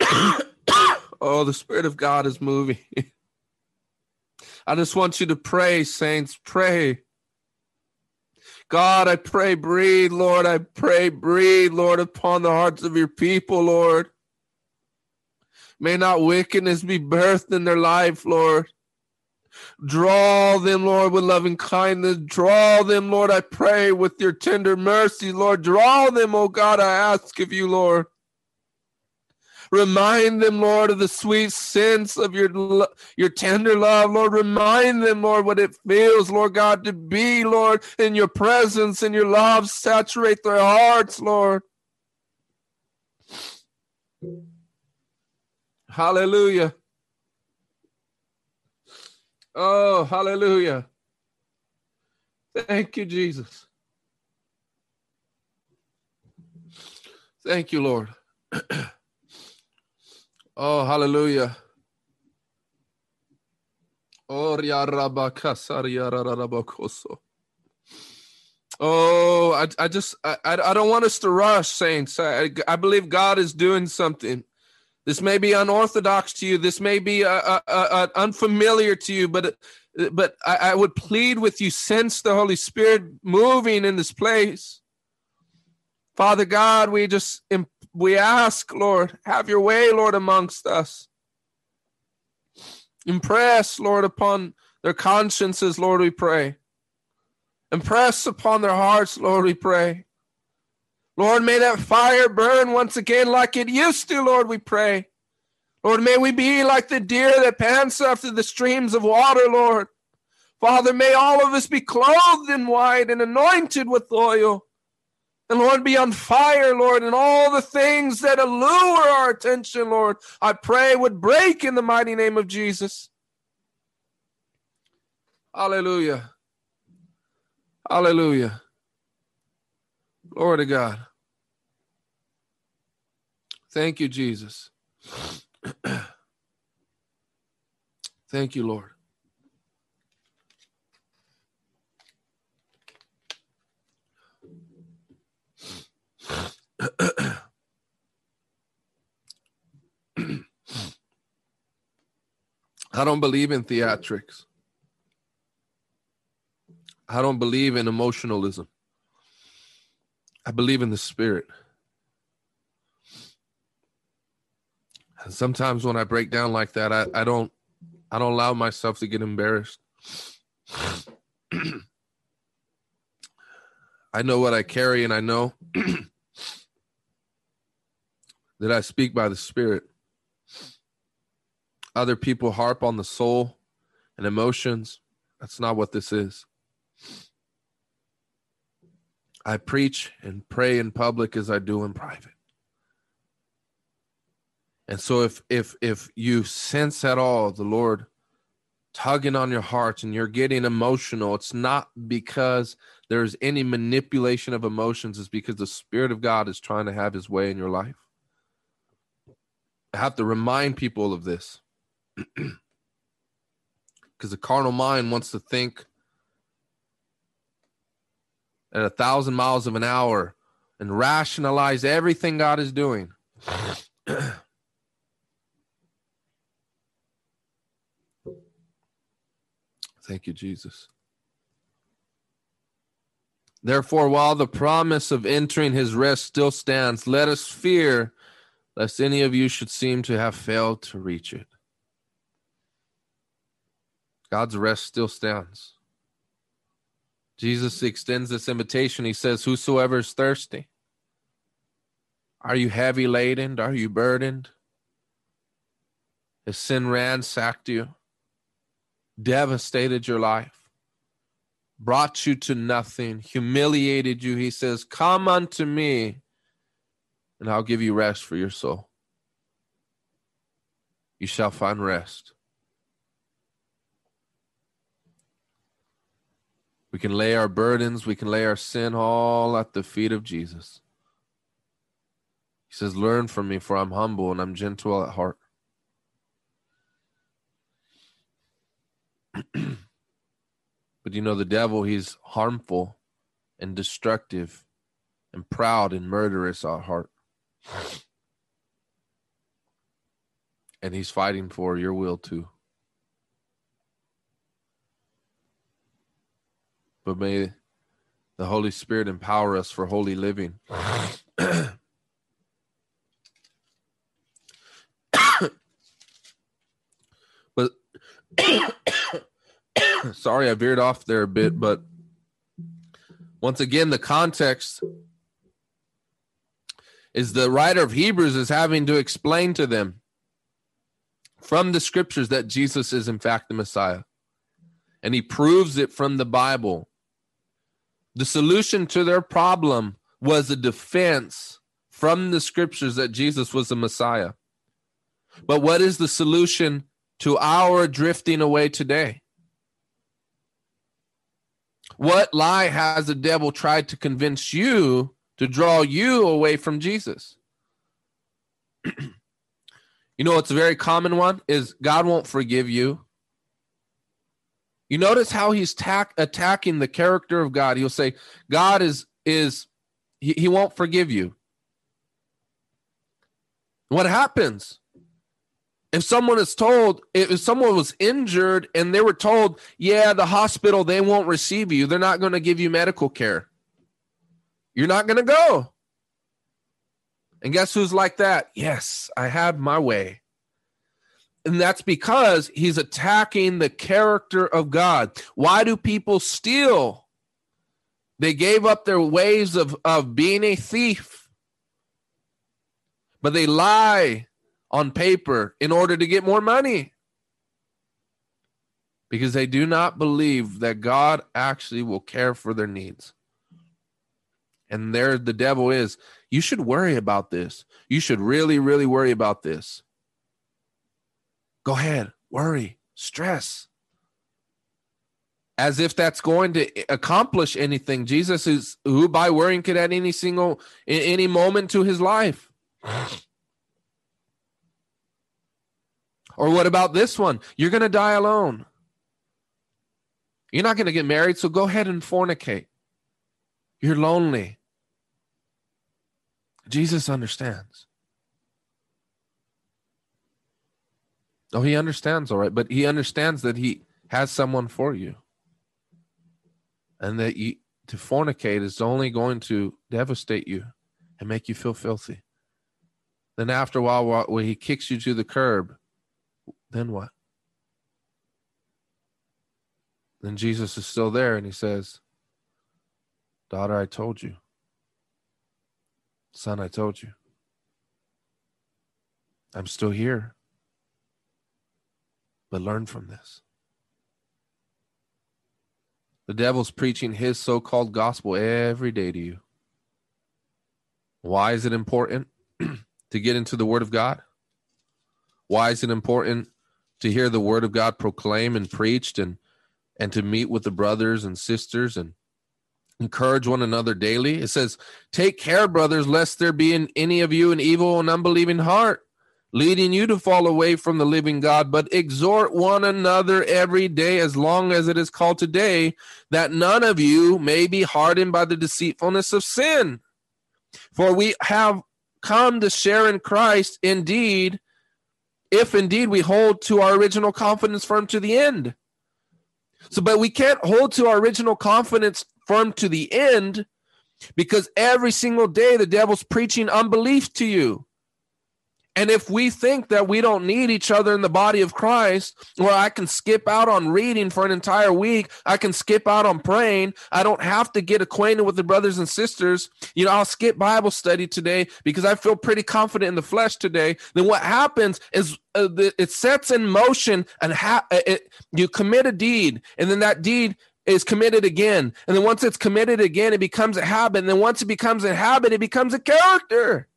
oh, the Spirit of God is moving. I just want you to pray, saints. Pray. God, I pray, breathe, Lord. I pray, breathe, Lord, upon the hearts of your people, Lord. May not wickedness be birthed in their life, Lord. Draw them, Lord, with loving kindness. Draw them, Lord, I pray, with your tender mercy, Lord. Draw them, oh God, I ask of you, Lord. Remind them, Lord, of the sweet sense of your, your tender love, Lord. Remind them, Lord, what it feels, Lord God, to be, Lord, in your presence and your love. Saturate their hearts, Lord. Hallelujah. Oh, hallelujah. Thank you, Jesus. Thank you, Lord. oh, hallelujah. Oh, Oh, I, I just I, I don't want us to rush, saints. I, I believe God is doing something. This may be unorthodox to you. This may be uh, uh, uh, unfamiliar to you, but but I, I would plead with you: sense the Holy Spirit moving in this place. Father God, we just we ask, Lord, have your way, Lord, amongst us. Impress, Lord, upon their consciences, Lord, we pray. Impress upon their hearts, Lord, we pray. Lord, may that fire burn once again like it used to, Lord, we pray. Lord, may we be like the deer that pants after the streams of water, Lord. Father, may all of us be clothed in white and anointed with oil. And Lord, be on fire, Lord, and all the things that allure our attention, Lord, I pray would break in the mighty name of Jesus. Hallelujah. Hallelujah. Glory to God. Thank you, Jesus. Thank you, Lord. I don't believe in theatrics. I don't believe in emotionalism. I believe in the spirit. And sometimes when I break down like that, I, I don't I don't allow myself to get embarrassed. I know what I carry and I know that I speak by the Spirit. Other people harp on the soul and emotions. That's not what this is. I preach and pray in public as I do in private. And so if if if you sense at all the Lord tugging on your heart and you're getting emotional, it's not because there's any manipulation of emotions, it's because the Spirit of God is trying to have his way in your life. I have to remind people of this. Because the carnal mind wants to think at a thousand miles of an hour and rationalize everything God is doing. Thank you, Jesus. Therefore, while the promise of entering his rest still stands, let us fear lest any of you should seem to have failed to reach it. God's rest still stands. Jesus extends this invitation. He says, Whosoever is thirsty, are you heavy laden? Are you burdened? Has sin ransacked you, devastated your life, brought you to nothing, humiliated you? He says, Come unto me, and I'll give you rest for your soul. You shall find rest. We can lay our burdens, we can lay our sin all at the feet of Jesus. He says, Learn from me, for I'm humble and I'm gentle at heart. but you know, the devil, he's harmful and destructive and proud and murderous at heart. And he's fighting for your will too. But may the Holy Spirit empower us for holy living. but sorry, I veered off there a bit, but once again, the context is the writer of Hebrews is having to explain to them from the scriptures that Jesus is in fact the Messiah. And he proves it from the Bible. The solution to their problem was a defense from the scriptures that Jesus was the Messiah. But what is the solution to our drifting away today? What lie has the devil tried to convince you to draw you away from Jesus. you know, it's a very common one is God won't forgive you. You notice how he's tack, attacking the character of God. He'll say, God is is he, he won't forgive you. What happens? If someone is told, if someone was injured and they were told, yeah, the hospital, they won't receive you, they're not going to give you medical care. You're not going to go. And guess who's like that? Yes, I have my way. And that's because he's attacking the character of God. Why do people steal? They gave up their ways of, of being a thief, but they lie on paper in order to get more money. Because they do not believe that God actually will care for their needs. And there the devil is. You should worry about this. You should really really worry about this go ahead. Worry. Stress. As if that's going to accomplish anything. Jesus is who by worrying could add any single any moment to his life. Or what about this one? You're going to die alone. You're not going to get married so go ahead and fornicate. You're lonely. Jesus understands. Oh, he understands, all right, but he understands that he has someone for you, and that you to fornicate is only going to devastate you and make you feel filthy. Then after a while, when he kicks you to the curb, then what? Then Jesus is still there and he says, Daughter, I told you. Son, I told you. I'm still here. But learn from this. The devil's preaching his so called gospel every day to you. Why is it important to get into the Word of God? Why is it important to hear the Word of God proclaimed and preached and, and to meet with the brothers and sisters and encourage one another daily? It says, Take care, brothers, lest there be in any of you an evil and unbelieving heart leading you to fall away from the living God, but exhort one another every day as long as it is called today, that none of you may be hardened by the deceitfulness of sin. For we have come to share in Christ indeed, if indeed we hold to our original confidence firm to the end. So, but we can't hold to our original confidence firm to the end because every single day the devil's preaching unbelief to you. And if we think that we don't need each other in the body of Christ, where I can skip out on reading for an entire week, I can skip out on praying, I don't have to get acquainted with the brothers and sisters. You know, I'll skip Bible study today because I feel pretty confident in the flesh today. Then what happens is uh, the, it sets in motion and ha- uh, it, you commit a deed, and then that deed is committed again. And then once it's committed again, it becomes a habit. And then once it becomes a habit, it becomes a character.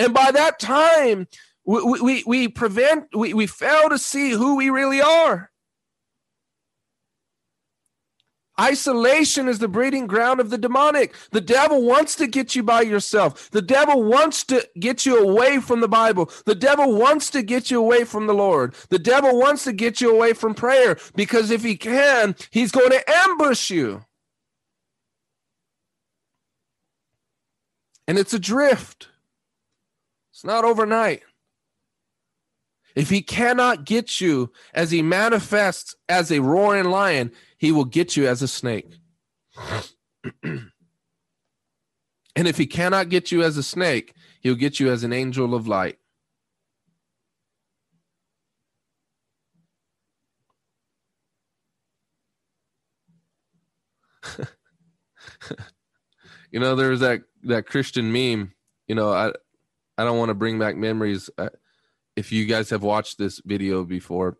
And by that time, we, we, we prevent, we, we fail to see who we really are. Isolation is the breeding ground of the demonic. The devil wants to get you by yourself. The devil wants to get you away from the Bible. The devil wants to get you away from the Lord. The devil wants to get you away from prayer because if he can, he's going to ambush you. And it's a drift. It's not overnight. If he cannot get you as he manifests as a roaring lion, he will get you as a snake. and if he cannot get you as a snake, he'll get you as an angel of light. you know, there's that that Christian meme. You know, I I don't want to bring back memories. Uh, if you guys have watched this video before,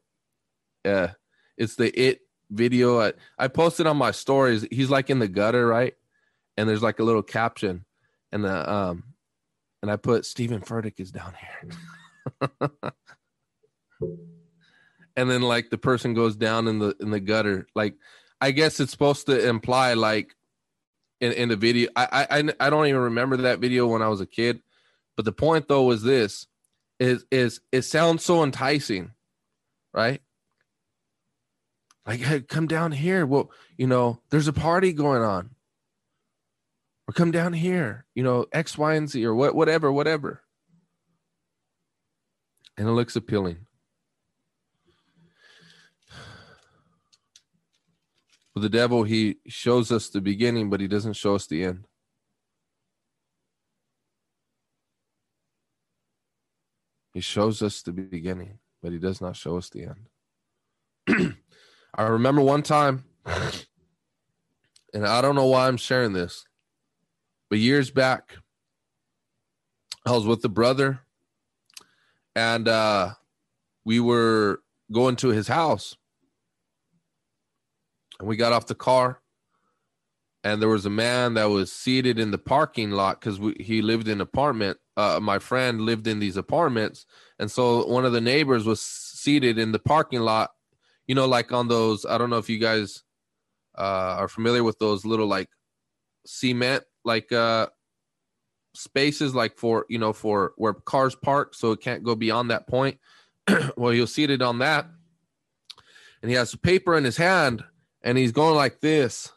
uh, it's the it video. I, I posted on my stories. He's like in the gutter, right? And there's like a little caption, and the um, and I put Stephen Furtick is down here. and then like the person goes down in the in the gutter. Like I guess it's supposed to imply like in, in the video. I, I I don't even remember that video when I was a kid, but the point though is this is is it sounds so enticing, right? Like, hey, come down here. Well, you know, there's a party going on. Or come down here, you know, X, Y, and Z, or what, whatever, whatever. And it looks appealing. But the devil, he shows us the beginning, but he doesn't show us the end. He shows us the beginning, but he does not show us the end. I remember one time, and I don't know why I'm sharing this, but years back, I was with a brother, and uh, we were going to his house, and we got off the car, and there was a man that was seated in the parking lot because he lived in apartment uh, my friend lived in these apartments, and so one of the neighbors was seated in the parking lot. You know, like on those. I don't know if you guys uh, are familiar with those little like cement like uh spaces like for you know for where cars park so it can't go beyond that point well he was seated on that and he has paper in his hand and he's going like this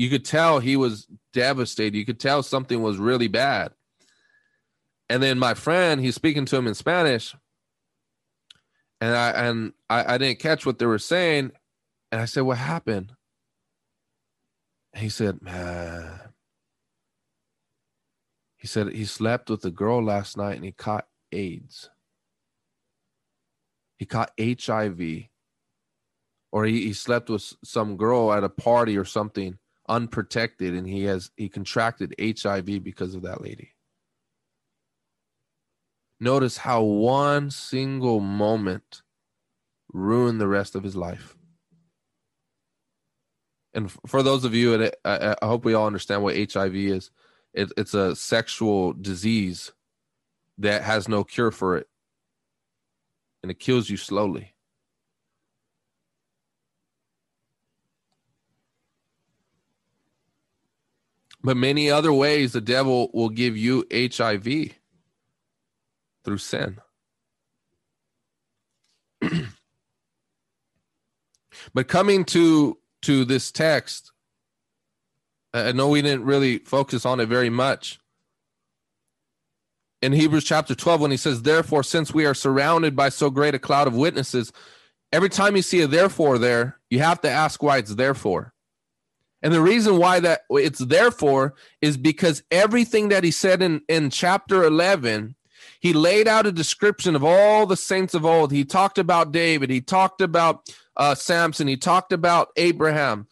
you could tell he was devastated you could tell something was really bad and then my friend, he's speaking to him in Spanish. and I and I, I didn't catch what they were saying, and I said, "What happened?" And he said, "Man." He said he slept with a girl last night and he caught AIDS. He caught HIV. Or he, he slept with some girl at a party or something unprotected and he has he contracted HIV because of that lady. Notice how one single moment ruined the rest of his life. And for those of you, I, I hope we all understand what HIV is. It, it's a sexual disease that has no cure for it, and it kills you slowly. But many other ways the devil will give you HIV through sin. but coming to to this text, I know we didn't really focus on it very much. In Hebrews chapter 12, when he says, Therefore, since we are surrounded by so great a cloud of witnesses, every time you see a therefore there, you have to ask why it's therefore. And the reason why that it's therefore is because everything that he said in, in chapter 11, he laid out a description of all the saints of old. He talked about David, he talked about uh, Samson, he talked about Abraham.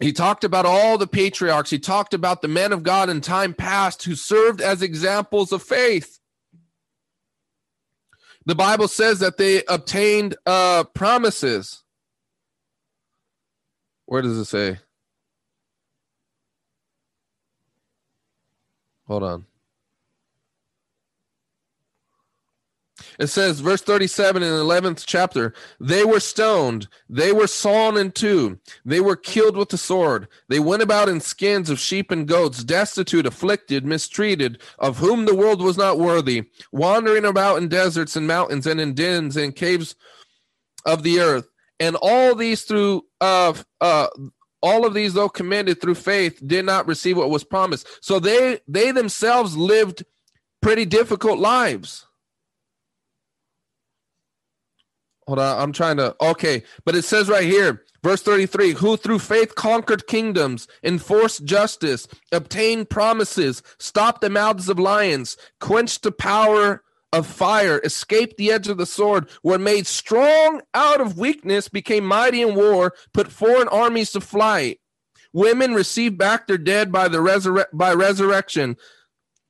He talked about all the patriarchs. He talked about the men of God in time past who served as examples of faith. The Bible says that they obtained uh, promises. Where does it say? Hold on. It says, verse 37 in the 11th chapter, they were stoned, they were sawn in two, they were killed with the sword. They went about in skins of sheep and goats, destitute, afflicted, mistreated, of whom the world was not worthy, wandering about in deserts and mountains and in dens and caves of the earth and all these through uh uh all of these though commended through faith did not receive what was promised. So they they themselves lived pretty difficult lives. Hold on i'm trying to okay. But it says right here verse 33 who through faith conquered kingdoms enforced justice obtained promises stopped the mouths of lions quenched the power of fire, escaped the edge of the sword, were made strong out of weakness, became mighty in war, put foreign armies to flight. Women received back their dead by the resurre- by resurrection.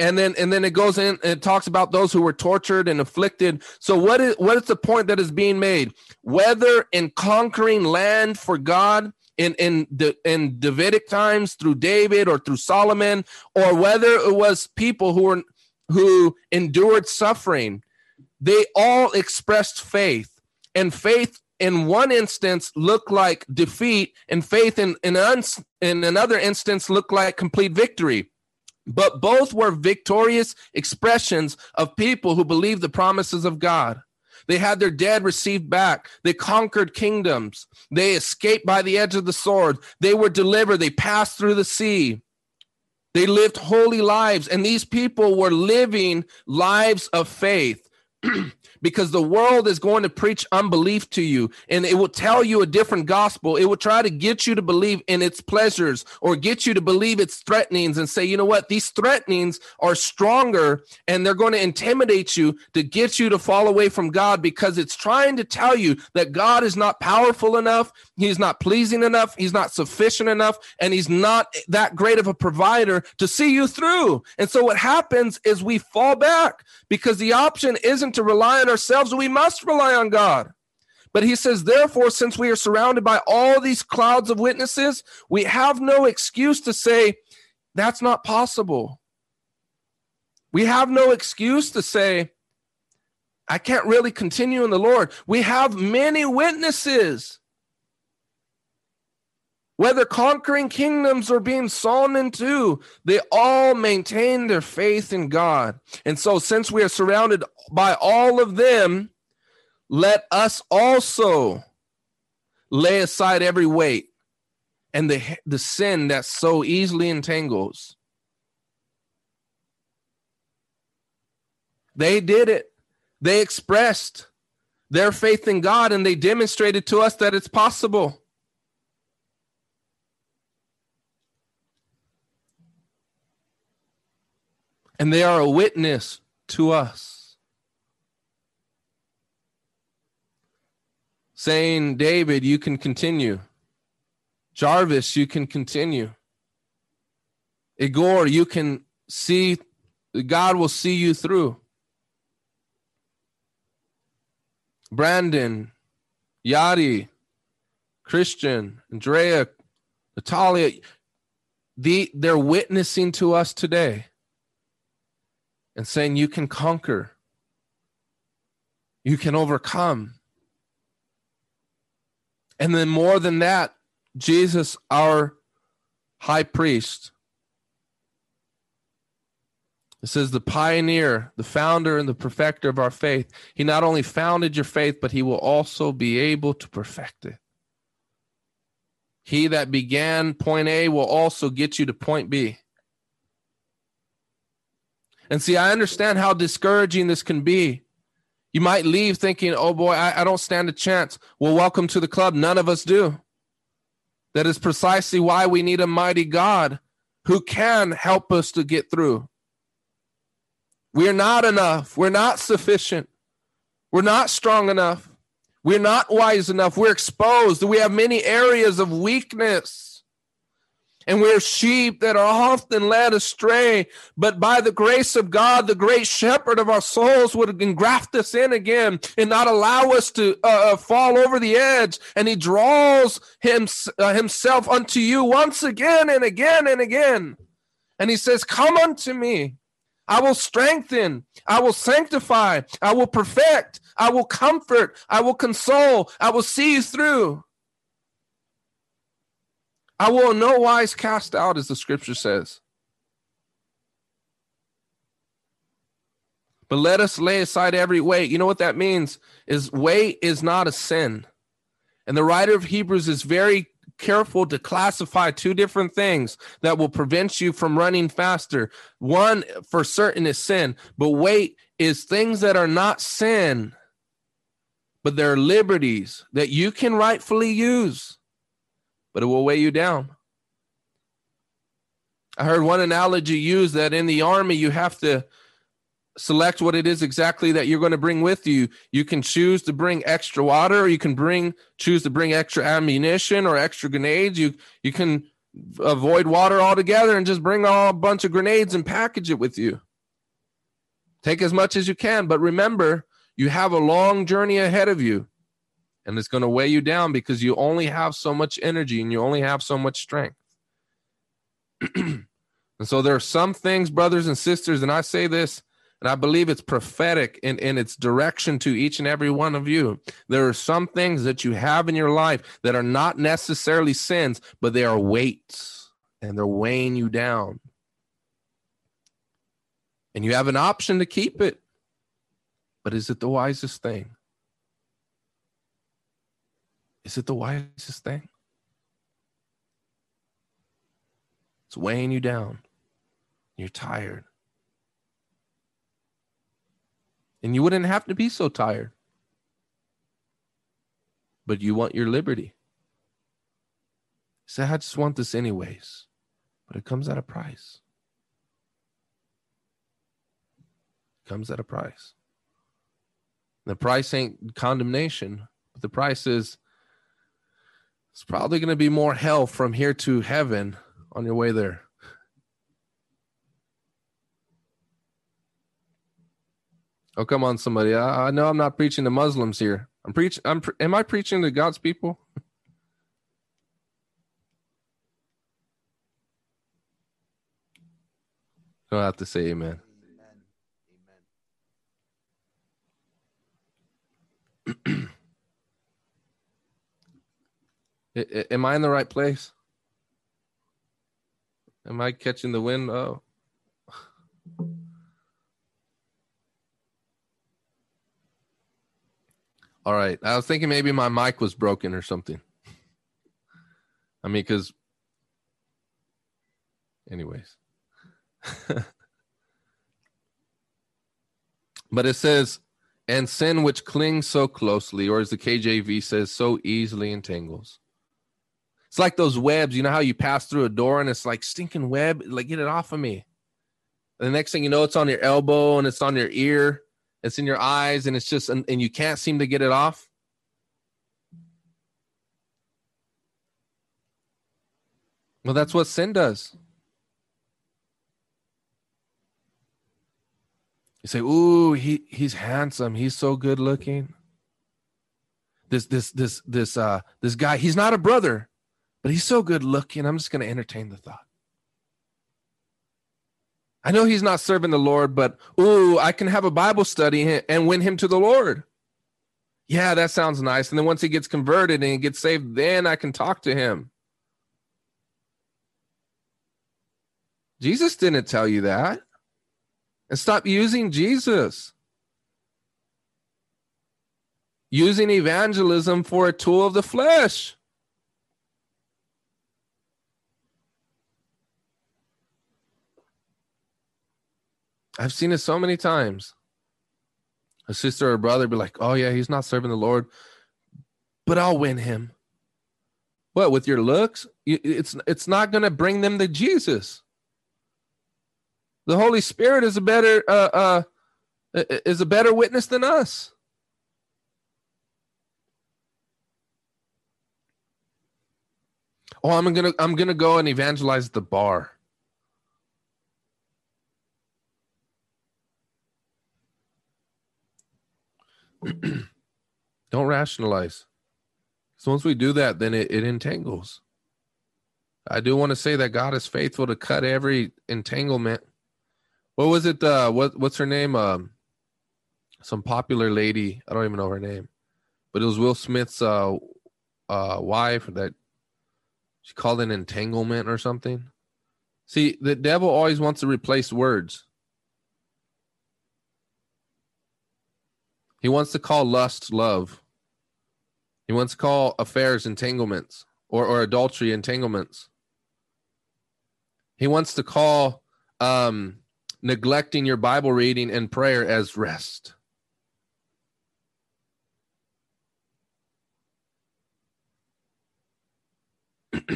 And then and then it goes in and it talks about those who were tortured and afflicted. So what is what is the point that is being made? Whether in conquering land for God in in the in Davidic times through David or through Solomon, or whether it was people who were who endured suffering, they all expressed faith. And faith in one instance looked like defeat, and faith in, in, uns, in another instance looked like complete victory. But both were victorious expressions of people who believed the promises of God. They had their dead received back. They conquered kingdoms. They escaped by the edge of the sword. They were delivered. They passed through the sea. They lived holy lives, and these people were living lives of faith. because the world is going to preach unbelief to you and it will tell you a different gospel. It will try to get you to believe in its pleasures or get you to believe its threatenings and say, you know what, these threatenings are stronger and they're going to intimidate you to get you to fall away from God because it's trying to tell you that God is not powerful enough, He's not pleasing enough, He's not sufficient enough, and He's not that great of a provider to see you through. And so what happens is we fall back because the option isn't to rely on ourselves, we must rely on God. But he says, therefore, since we are surrounded by all these clouds of witnesses, we have no excuse to say, that's not possible. We have no excuse to say, I can't really continue in the Lord. We have many witnesses. Whether conquering kingdoms or being sawn in two, they all maintain their faith in God. And so, since we are surrounded by all of them, let us also lay aside every weight and the, the sin that so easily entangles. They did it. They expressed their faith in God and they demonstrated to us that it's possible. And they are a witness to us. Saying, David, you can continue. Jarvis, you can continue. Igor, you can see, God will see you through. Brandon, Yadi, Christian, Andrea, Natalia, the, they're witnessing to us today and saying, You can conquer, you can overcome. And then, more than that, Jesus, our high priest, it says, the pioneer, the founder, and the perfecter of our faith. He not only founded your faith, but he will also be able to perfect it. He that began point A will also get you to point B. And see, I understand how discouraging this can be. You might leave thinking, oh boy, I, I, don't stand a chance. Well, welcome to the club. None of us do. That is precisely why we need a mighty God who can help us to get through. We're not enough. We're not sufficient. We're not strong enough. We're not wise enough. We're exposed. We have many areas of weakness. And we're sheep that are often led astray. But by the grace of God, the great shepherd of our souls would engraft us in again and not allow us to uh, uh fall over the edge. And he draws him, uh, himself unto you once again and again and again. And he says, Come unto me. I will strengthen. I will sanctify. I will perfect. I will comfort. I will console. I will see you through. I will no wise cast out, as the scripture says. But let us lay aside every weight. You know what that means? Is weight is not a sin. And the writer of Hebrews is very careful to classify two different things that will prevent you from running faster. One for certain is sin, but weight is things that are not sin, but they're liberties that you can rightfully use, but it will weigh you down. I heard one analogy used that in the army, you have to select what it is exactly that you're going to bring with you. You can choose to bring extra water, or you can bring choose to bring extra ammunition or extra grenades. You you can avoid water altogether and just bring all a bunch of grenades and package it with you. Take as much as you can, but remember, you have a long journey ahead of you. And it's going to weigh you down because you only have so much energy and you only have so much strength. and so there are some things, brothers and sisters, and I say this and I believe it's prophetic in, in its direction to each and every one of you. There are some things that you have in your life that are not necessarily sins, but they are weights and they're weighing you down. And you have an option to keep it. But is it the wisest thing? Is it the wisest thing? It's weighing you down. You're tired. And you wouldn't have to be so tired. But you want your liberty. Say, I just want this anyways. But it comes at a price. It comes at a price. The price ain't condemnation, but the price is it's probably going to be more hell from here to heaven on your way there. Oh, come on, somebody. I, I know I'm not preaching to Muslims here. I'm preaching. I'm. Pre- am I preaching to God's people? Don't have to say amen. amen. Am I in the right place? Am I catching the wind? Oh. All right. I was thinking maybe my mic was broken or something. I mean, because, anyways. but it says, and sin which clings so closely, or as the KJV says, so easily entangles. It's like those webs. You know how you pass through a door and it's like stinking web? Like, get it off of me. And the next thing you know, it's on your elbow and it's on your ear, it's in your eyes, and it's just, and, and you can't seem to get it off. Well, that's what sin does. You say, "Ooh, he he's handsome. He's so good looking." This this this this uh this guy, he's not a brother, but he's so good looking. I'm just going to entertain the thought. I know he's not serving the Lord, but ooh, I can have a Bible study and win him to the Lord. Yeah, that sounds nice. And then once he gets converted and he gets saved, then I can talk to him. Jesus didn't tell you that. And stop using Jesus. Using evangelism for a tool of the flesh. I've seen it so many times. A sister or a brother be like, "Oh yeah, he's not serving the Lord, but I'll win him." What with your looks? It's it's not going to bring them to Jesus. The Holy Spirit is a better uh, uh, is a better witness than us. Oh, I'm gonna I'm gonna go and evangelize the bar. Don't rationalize. So once we do that, then it, it entangles. I do want to say that God is faithful to cut every entanglement. What was it? Uh, what what's her name? Um, some popular lady. I don't even know her name, but it was Will Smith's uh, uh, wife that she called an entanglement or something. See, the devil always wants to replace words. He wants to call lust love. He wants to call affairs entanglements or, or adultery entanglements. He wants to call um, neglecting your Bible reading and prayer as rest.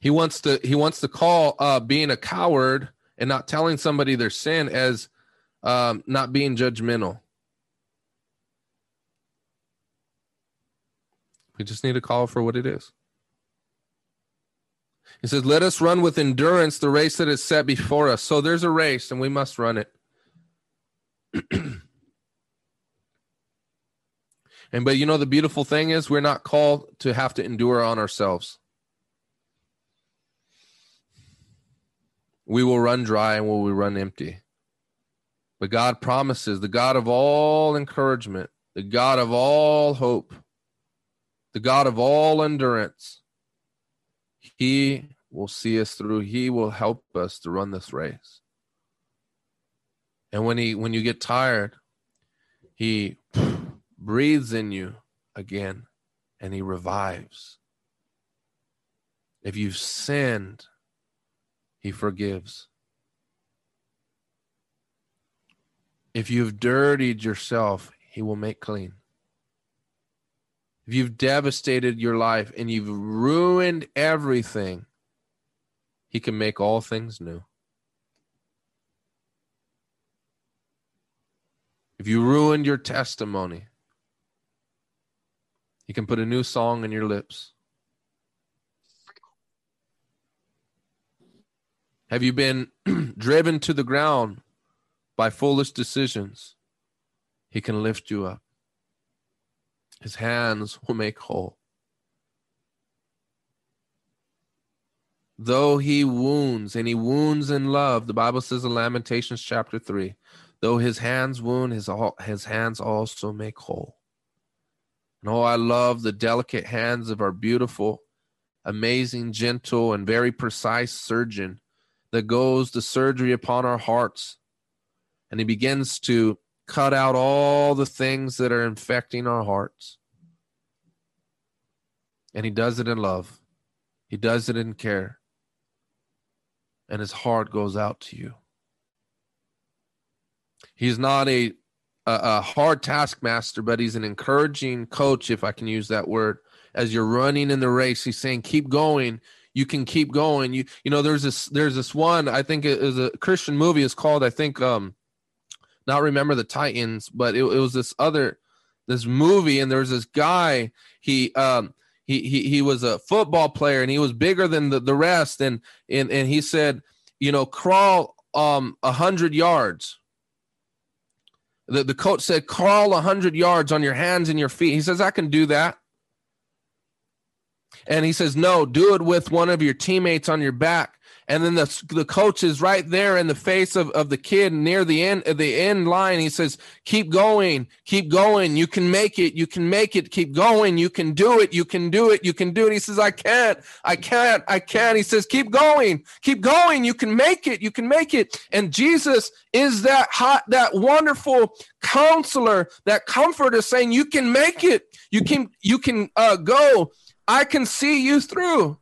he wants to he wants to call uh, being a coward and not telling somebody their sin as um, not being judgmental. We just need to call for what it is. He says, Let us run with endurance the race that is set before us. So there's a race and we must run it. and but you know the beautiful thing is we're not called to have to endure on ourselves. We will run dry and will we run empty. But God promises, the God of all encouragement, the God of all hope, the God of all endurance, He will see us through. He will help us to run this race. And when he when you get tired, he breathes in you again and he revives. If you've sinned, he forgives. If you've dirtied yourself, he will make clean. If you've devastated your life and you've ruined everything, he can make all things new. If you ruined your testimony, he can put a new song in your lips. Have you been driven to the ground by foolish decisions, he can lift you up. His hands will make whole. Though he wounds, and he wounds in love, the Bible says in Lamentations chapter 3 though his hands wound, his, all, his hands also make whole. And oh, I love the delicate hands of our beautiful, amazing, gentle, and very precise surgeon that goes the surgery upon our hearts and he begins to cut out all the things that are infecting our hearts. And he does it in love, he does it in care. And his heart goes out to you. He's not a, a, a hard taskmaster, but he's an encouraging coach, if I can use that word. As you're running in the race, he's saying, "Keep going. You can keep going." You you know, there's this there's this one I think it was a Christian movie. It's called I think um, not remember the Titans, but it, it was this other this movie, and there was this guy. He um he he he was a football player, and he was bigger than the the rest, and and and he said, you know, crawl um a hundred yards the, the coach said, crawl a 100 yards on your hands and your feet. He says, I can do that. And he says, no, do it with one of your teammates on your back and then the the coach is right there in the face of, of the kid near the end the end line. He says, "Keep going, keep going. You can make it. You can make it. Keep going. You can do it. You can do it. You can do it." He says, "I can't. I can't. I can't." He says, "Keep going. Keep going. You can make it. You can make it." And Jesus is that hot, that wonderful counselor, that comforter, saying, "You can make it. You can. You can uh, go. I can see you through."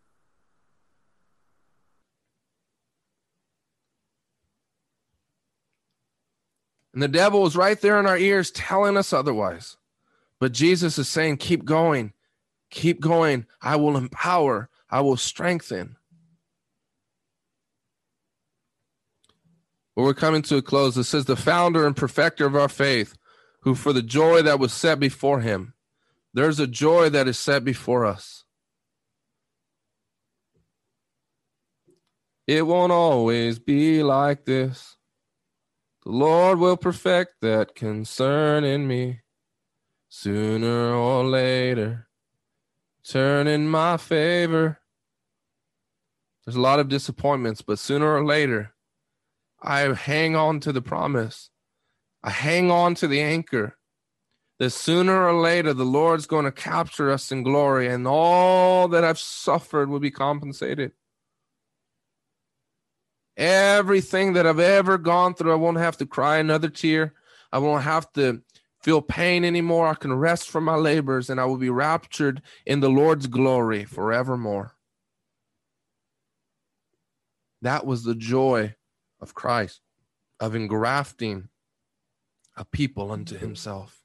And the devil is right there in our ears telling us otherwise. But Jesus is saying, keep going, keep going. I will empower, I will strengthen. Well, we're coming to a close. It says, the founder and perfecter of our faith, who for the joy that was set before him, there's a joy that is set before us. It won't always be like this. The Lord will perfect that concern in me sooner or later. Turn in my favor. There's a lot of disappointments, but sooner or later, I hang on to the promise. I hang on to the anchor that sooner or later the Lord's going to capture us in glory and all that I've suffered will be compensated. Everything that I've ever gone through, I won't have to cry another tear. I won't have to feel pain anymore. I can rest from my labors and I will be raptured in the Lord's glory forevermore. That was the joy of Christ, of engrafting a people unto mm-hmm. himself.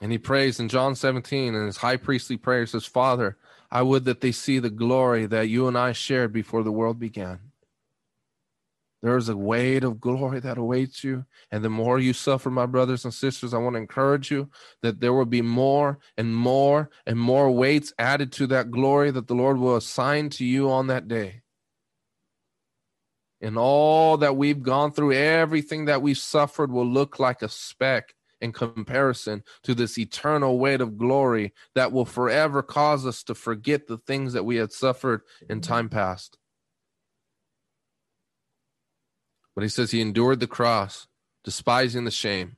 And he prays in John 17 in his high priestly prayer says, Father, I would that they see the glory that you and I shared before the world began. There is a weight of glory that awaits you. And the more you suffer, my brothers and sisters, I want to encourage you that there will be more and more and more weights added to that glory that the Lord will assign to you on that day. And all that we've gone through, everything that we've suffered will look like a speck in comparison to this eternal weight of glory that will forever cause us to forget the things that we had suffered in time past. But he says he endured the cross, despising the shame.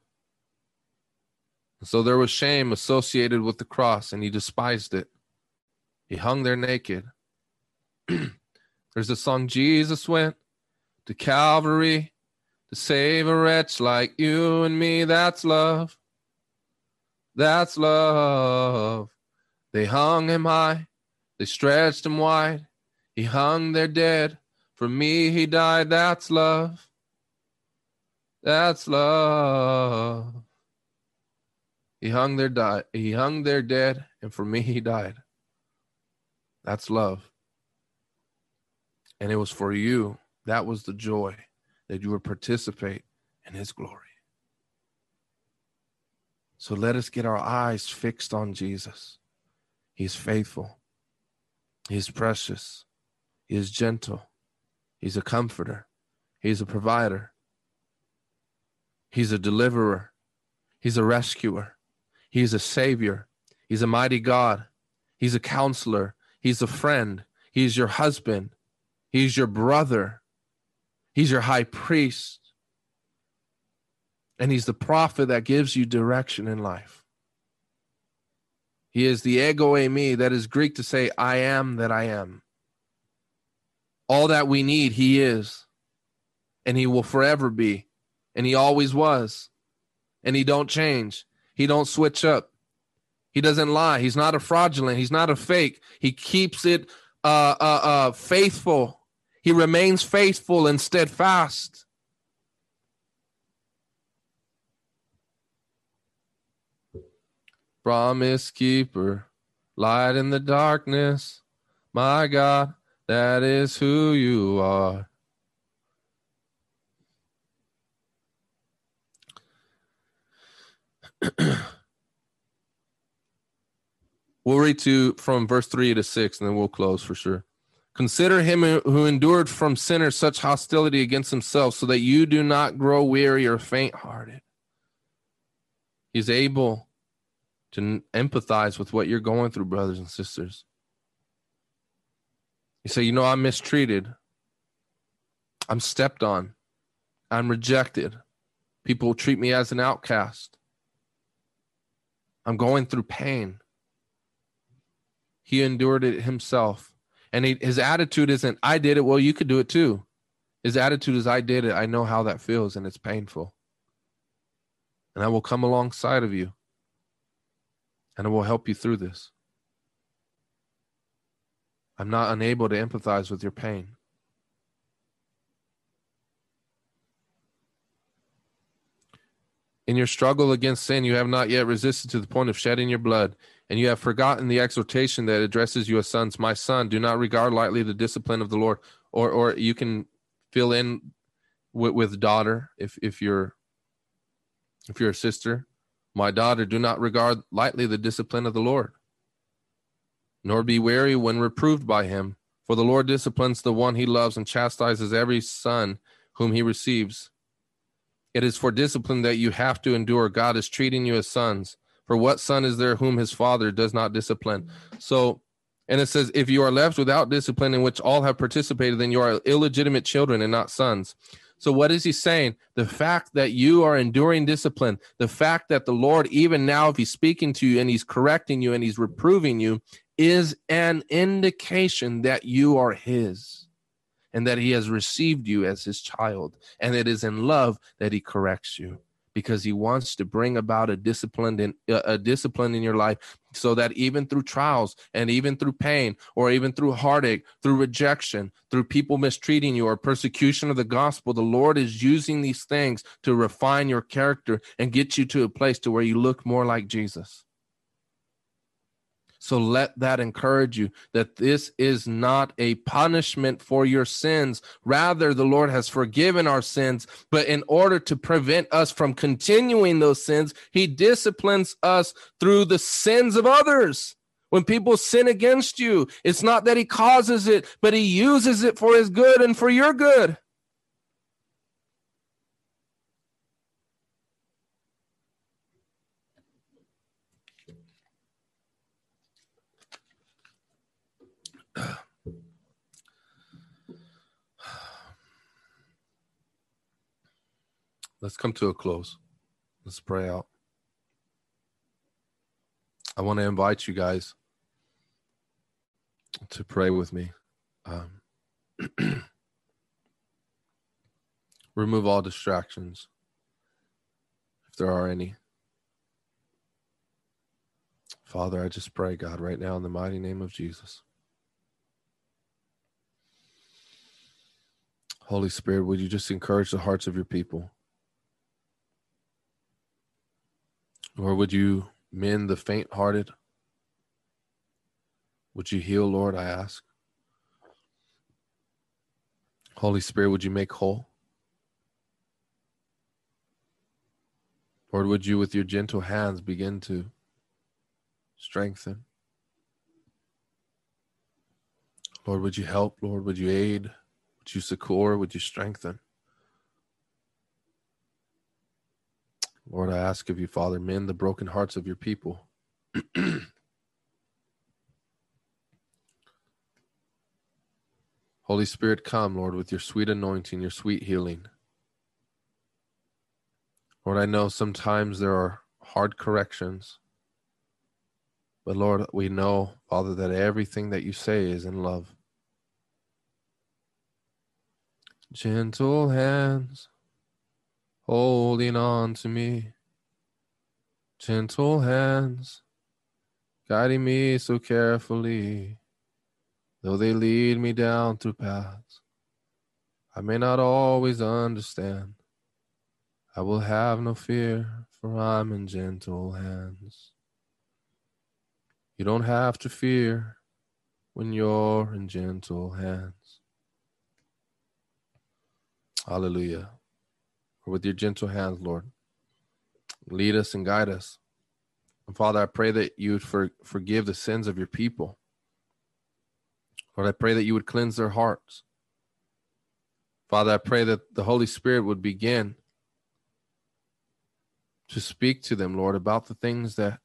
And so there was shame associated with the cross, and he despised it. He hung there naked. There's a song Jesus went to Calvary to save a wretch like you and me. That's love. That's love. They hung him high, they stretched him wide. He hung there dead. For me, he died. That's love. That's love. He hung there, died. He hung there dead, and for me, he died. That's love. And it was for you. That was the joy that you would participate in his glory. So let us get our eyes fixed on Jesus. He's faithful, He's precious, He is gentle, He's a comforter, He's a provider, He's a deliverer, He's a rescuer, He's a savior, He's a mighty God, He's a counselor, He's a friend, He's your husband, He's your brother. He's your high priest. And he's the prophet that gives you direction in life. He is the ego eimi, that is Greek to say, I am that I am. All that we need, he is. And he will forever be. And he always was. And he don't change. He don't switch up. He doesn't lie. He's not a fraudulent. He's not a fake. He keeps it uh, uh, uh, faithful he remains faithful and steadfast. Promise keeper, light in the darkness, my God, that is who you are. we'll read to from verse 3 to 6 and then we'll close for sure. Consider him who endured from sinners such hostility against himself, so that you do not grow weary or faint hearted. He's able to empathize with what you're going through, brothers and sisters. You say, You know, I'm mistreated, I'm stepped on, I'm rejected. People treat me as an outcast. I'm going through pain. He endured it himself and he, his attitude isn't, I did it. Well, you could do it too. His attitude is, I did it. I know how that feels and it's painful. And I will come alongside of you and I will help you through this. I'm not unable to empathize with your pain. In your struggle against sin, you have not yet resisted to the point of shedding your blood and you have forgotten the exhortation that addresses you as sons. My son, do not regard lightly the discipline of the Lord. Or, or you can fill in with, with daughter if if you're if you're a sister. My daughter, do not regard lightly the discipline of the Lord, nor be weary when reproved by him. For the Lord disciplines the one he loves and chastises every son whom he receives. It is for discipline that you have to endure. God is treating you as sons. For what son is there whom his father does not discipline? So, and it says, if you are left without discipline in which all have participated, then you are illegitimate children and not sons. So, what is he saying? The fact that you are enduring discipline, the fact that the Lord, even now, if he's speaking to you and he's correcting you and he's reproving you, is an indication that you are his and that he has received you as his child. And it is in love that he corrects you because he wants to bring about a discipline in a discipline in your life so that even through trials and even through pain or even through heartache through rejection through people mistreating you or persecution of the gospel the lord is using these things to refine your character and get you to a place to where you look more like jesus so let that encourage you that this is not a punishment for your sins. Rather, the Lord has forgiven our sins, but in order to prevent us from continuing those sins, He disciplines us through the sins of others. When people sin against you, it's not that He causes it, but He uses it for His good and for your good. Let's come to a close. Let's pray out. I want to invite you guys to pray with me. Um, remove all distractions, if there are any. Father, I just pray, God, right now in the mighty name of Jesus. Holy Spirit, would you just encourage the hearts of your people? Or would you mend the faint hearted? Would you heal, Lord? I ask. Holy Spirit, would you make whole? Lord, would you, with your gentle hands, begin to strengthen? Lord, would you help? Lord, would you aid? Would you succor? Would you strengthen? Lord, I ask of you, Father, mend the broken hearts of your people. Holy Spirit, come, Lord, with your sweet anointing, your sweet healing. Lord, I know sometimes there are hard corrections, but Lord, we know, Father, that everything that you say is in love. Gentle hands holding on to me. Gentle hands guiding me so carefully, though they lead me down through paths I may not always understand. I will have no fear, for I'm in gentle hands. You don't have to fear when you're in gentle hands. Hallelujah. With your gentle hands, Lord, lead us and guide us. And Father, I pray that you would for, forgive the sins of your people. Lord, I pray that you would cleanse their hearts. Father, I pray that the Holy Spirit would begin to speak to them, Lord, about the things that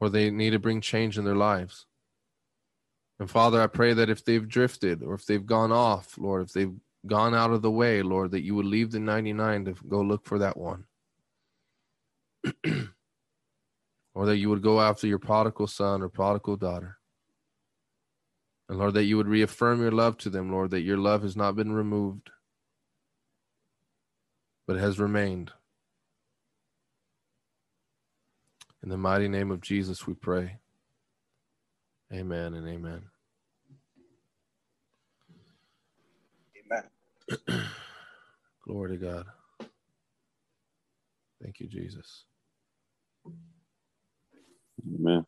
or they need to bring change in their lives. And Father, I pray that if they've drifted or if they've gone off, Lord, if they've gone out of the way, Lord, that you would leave the 99 to go look for that one. or that you would go after your prodigal son or prodigal daughter. And Lord, that you would reaffirm your love to them, Lord, that your love has not been removed, but has remained. In the mighty name of Jesus, we pray. Amen and amen.
Amen.
Glory to God. Thank you, Jesus.
Amen.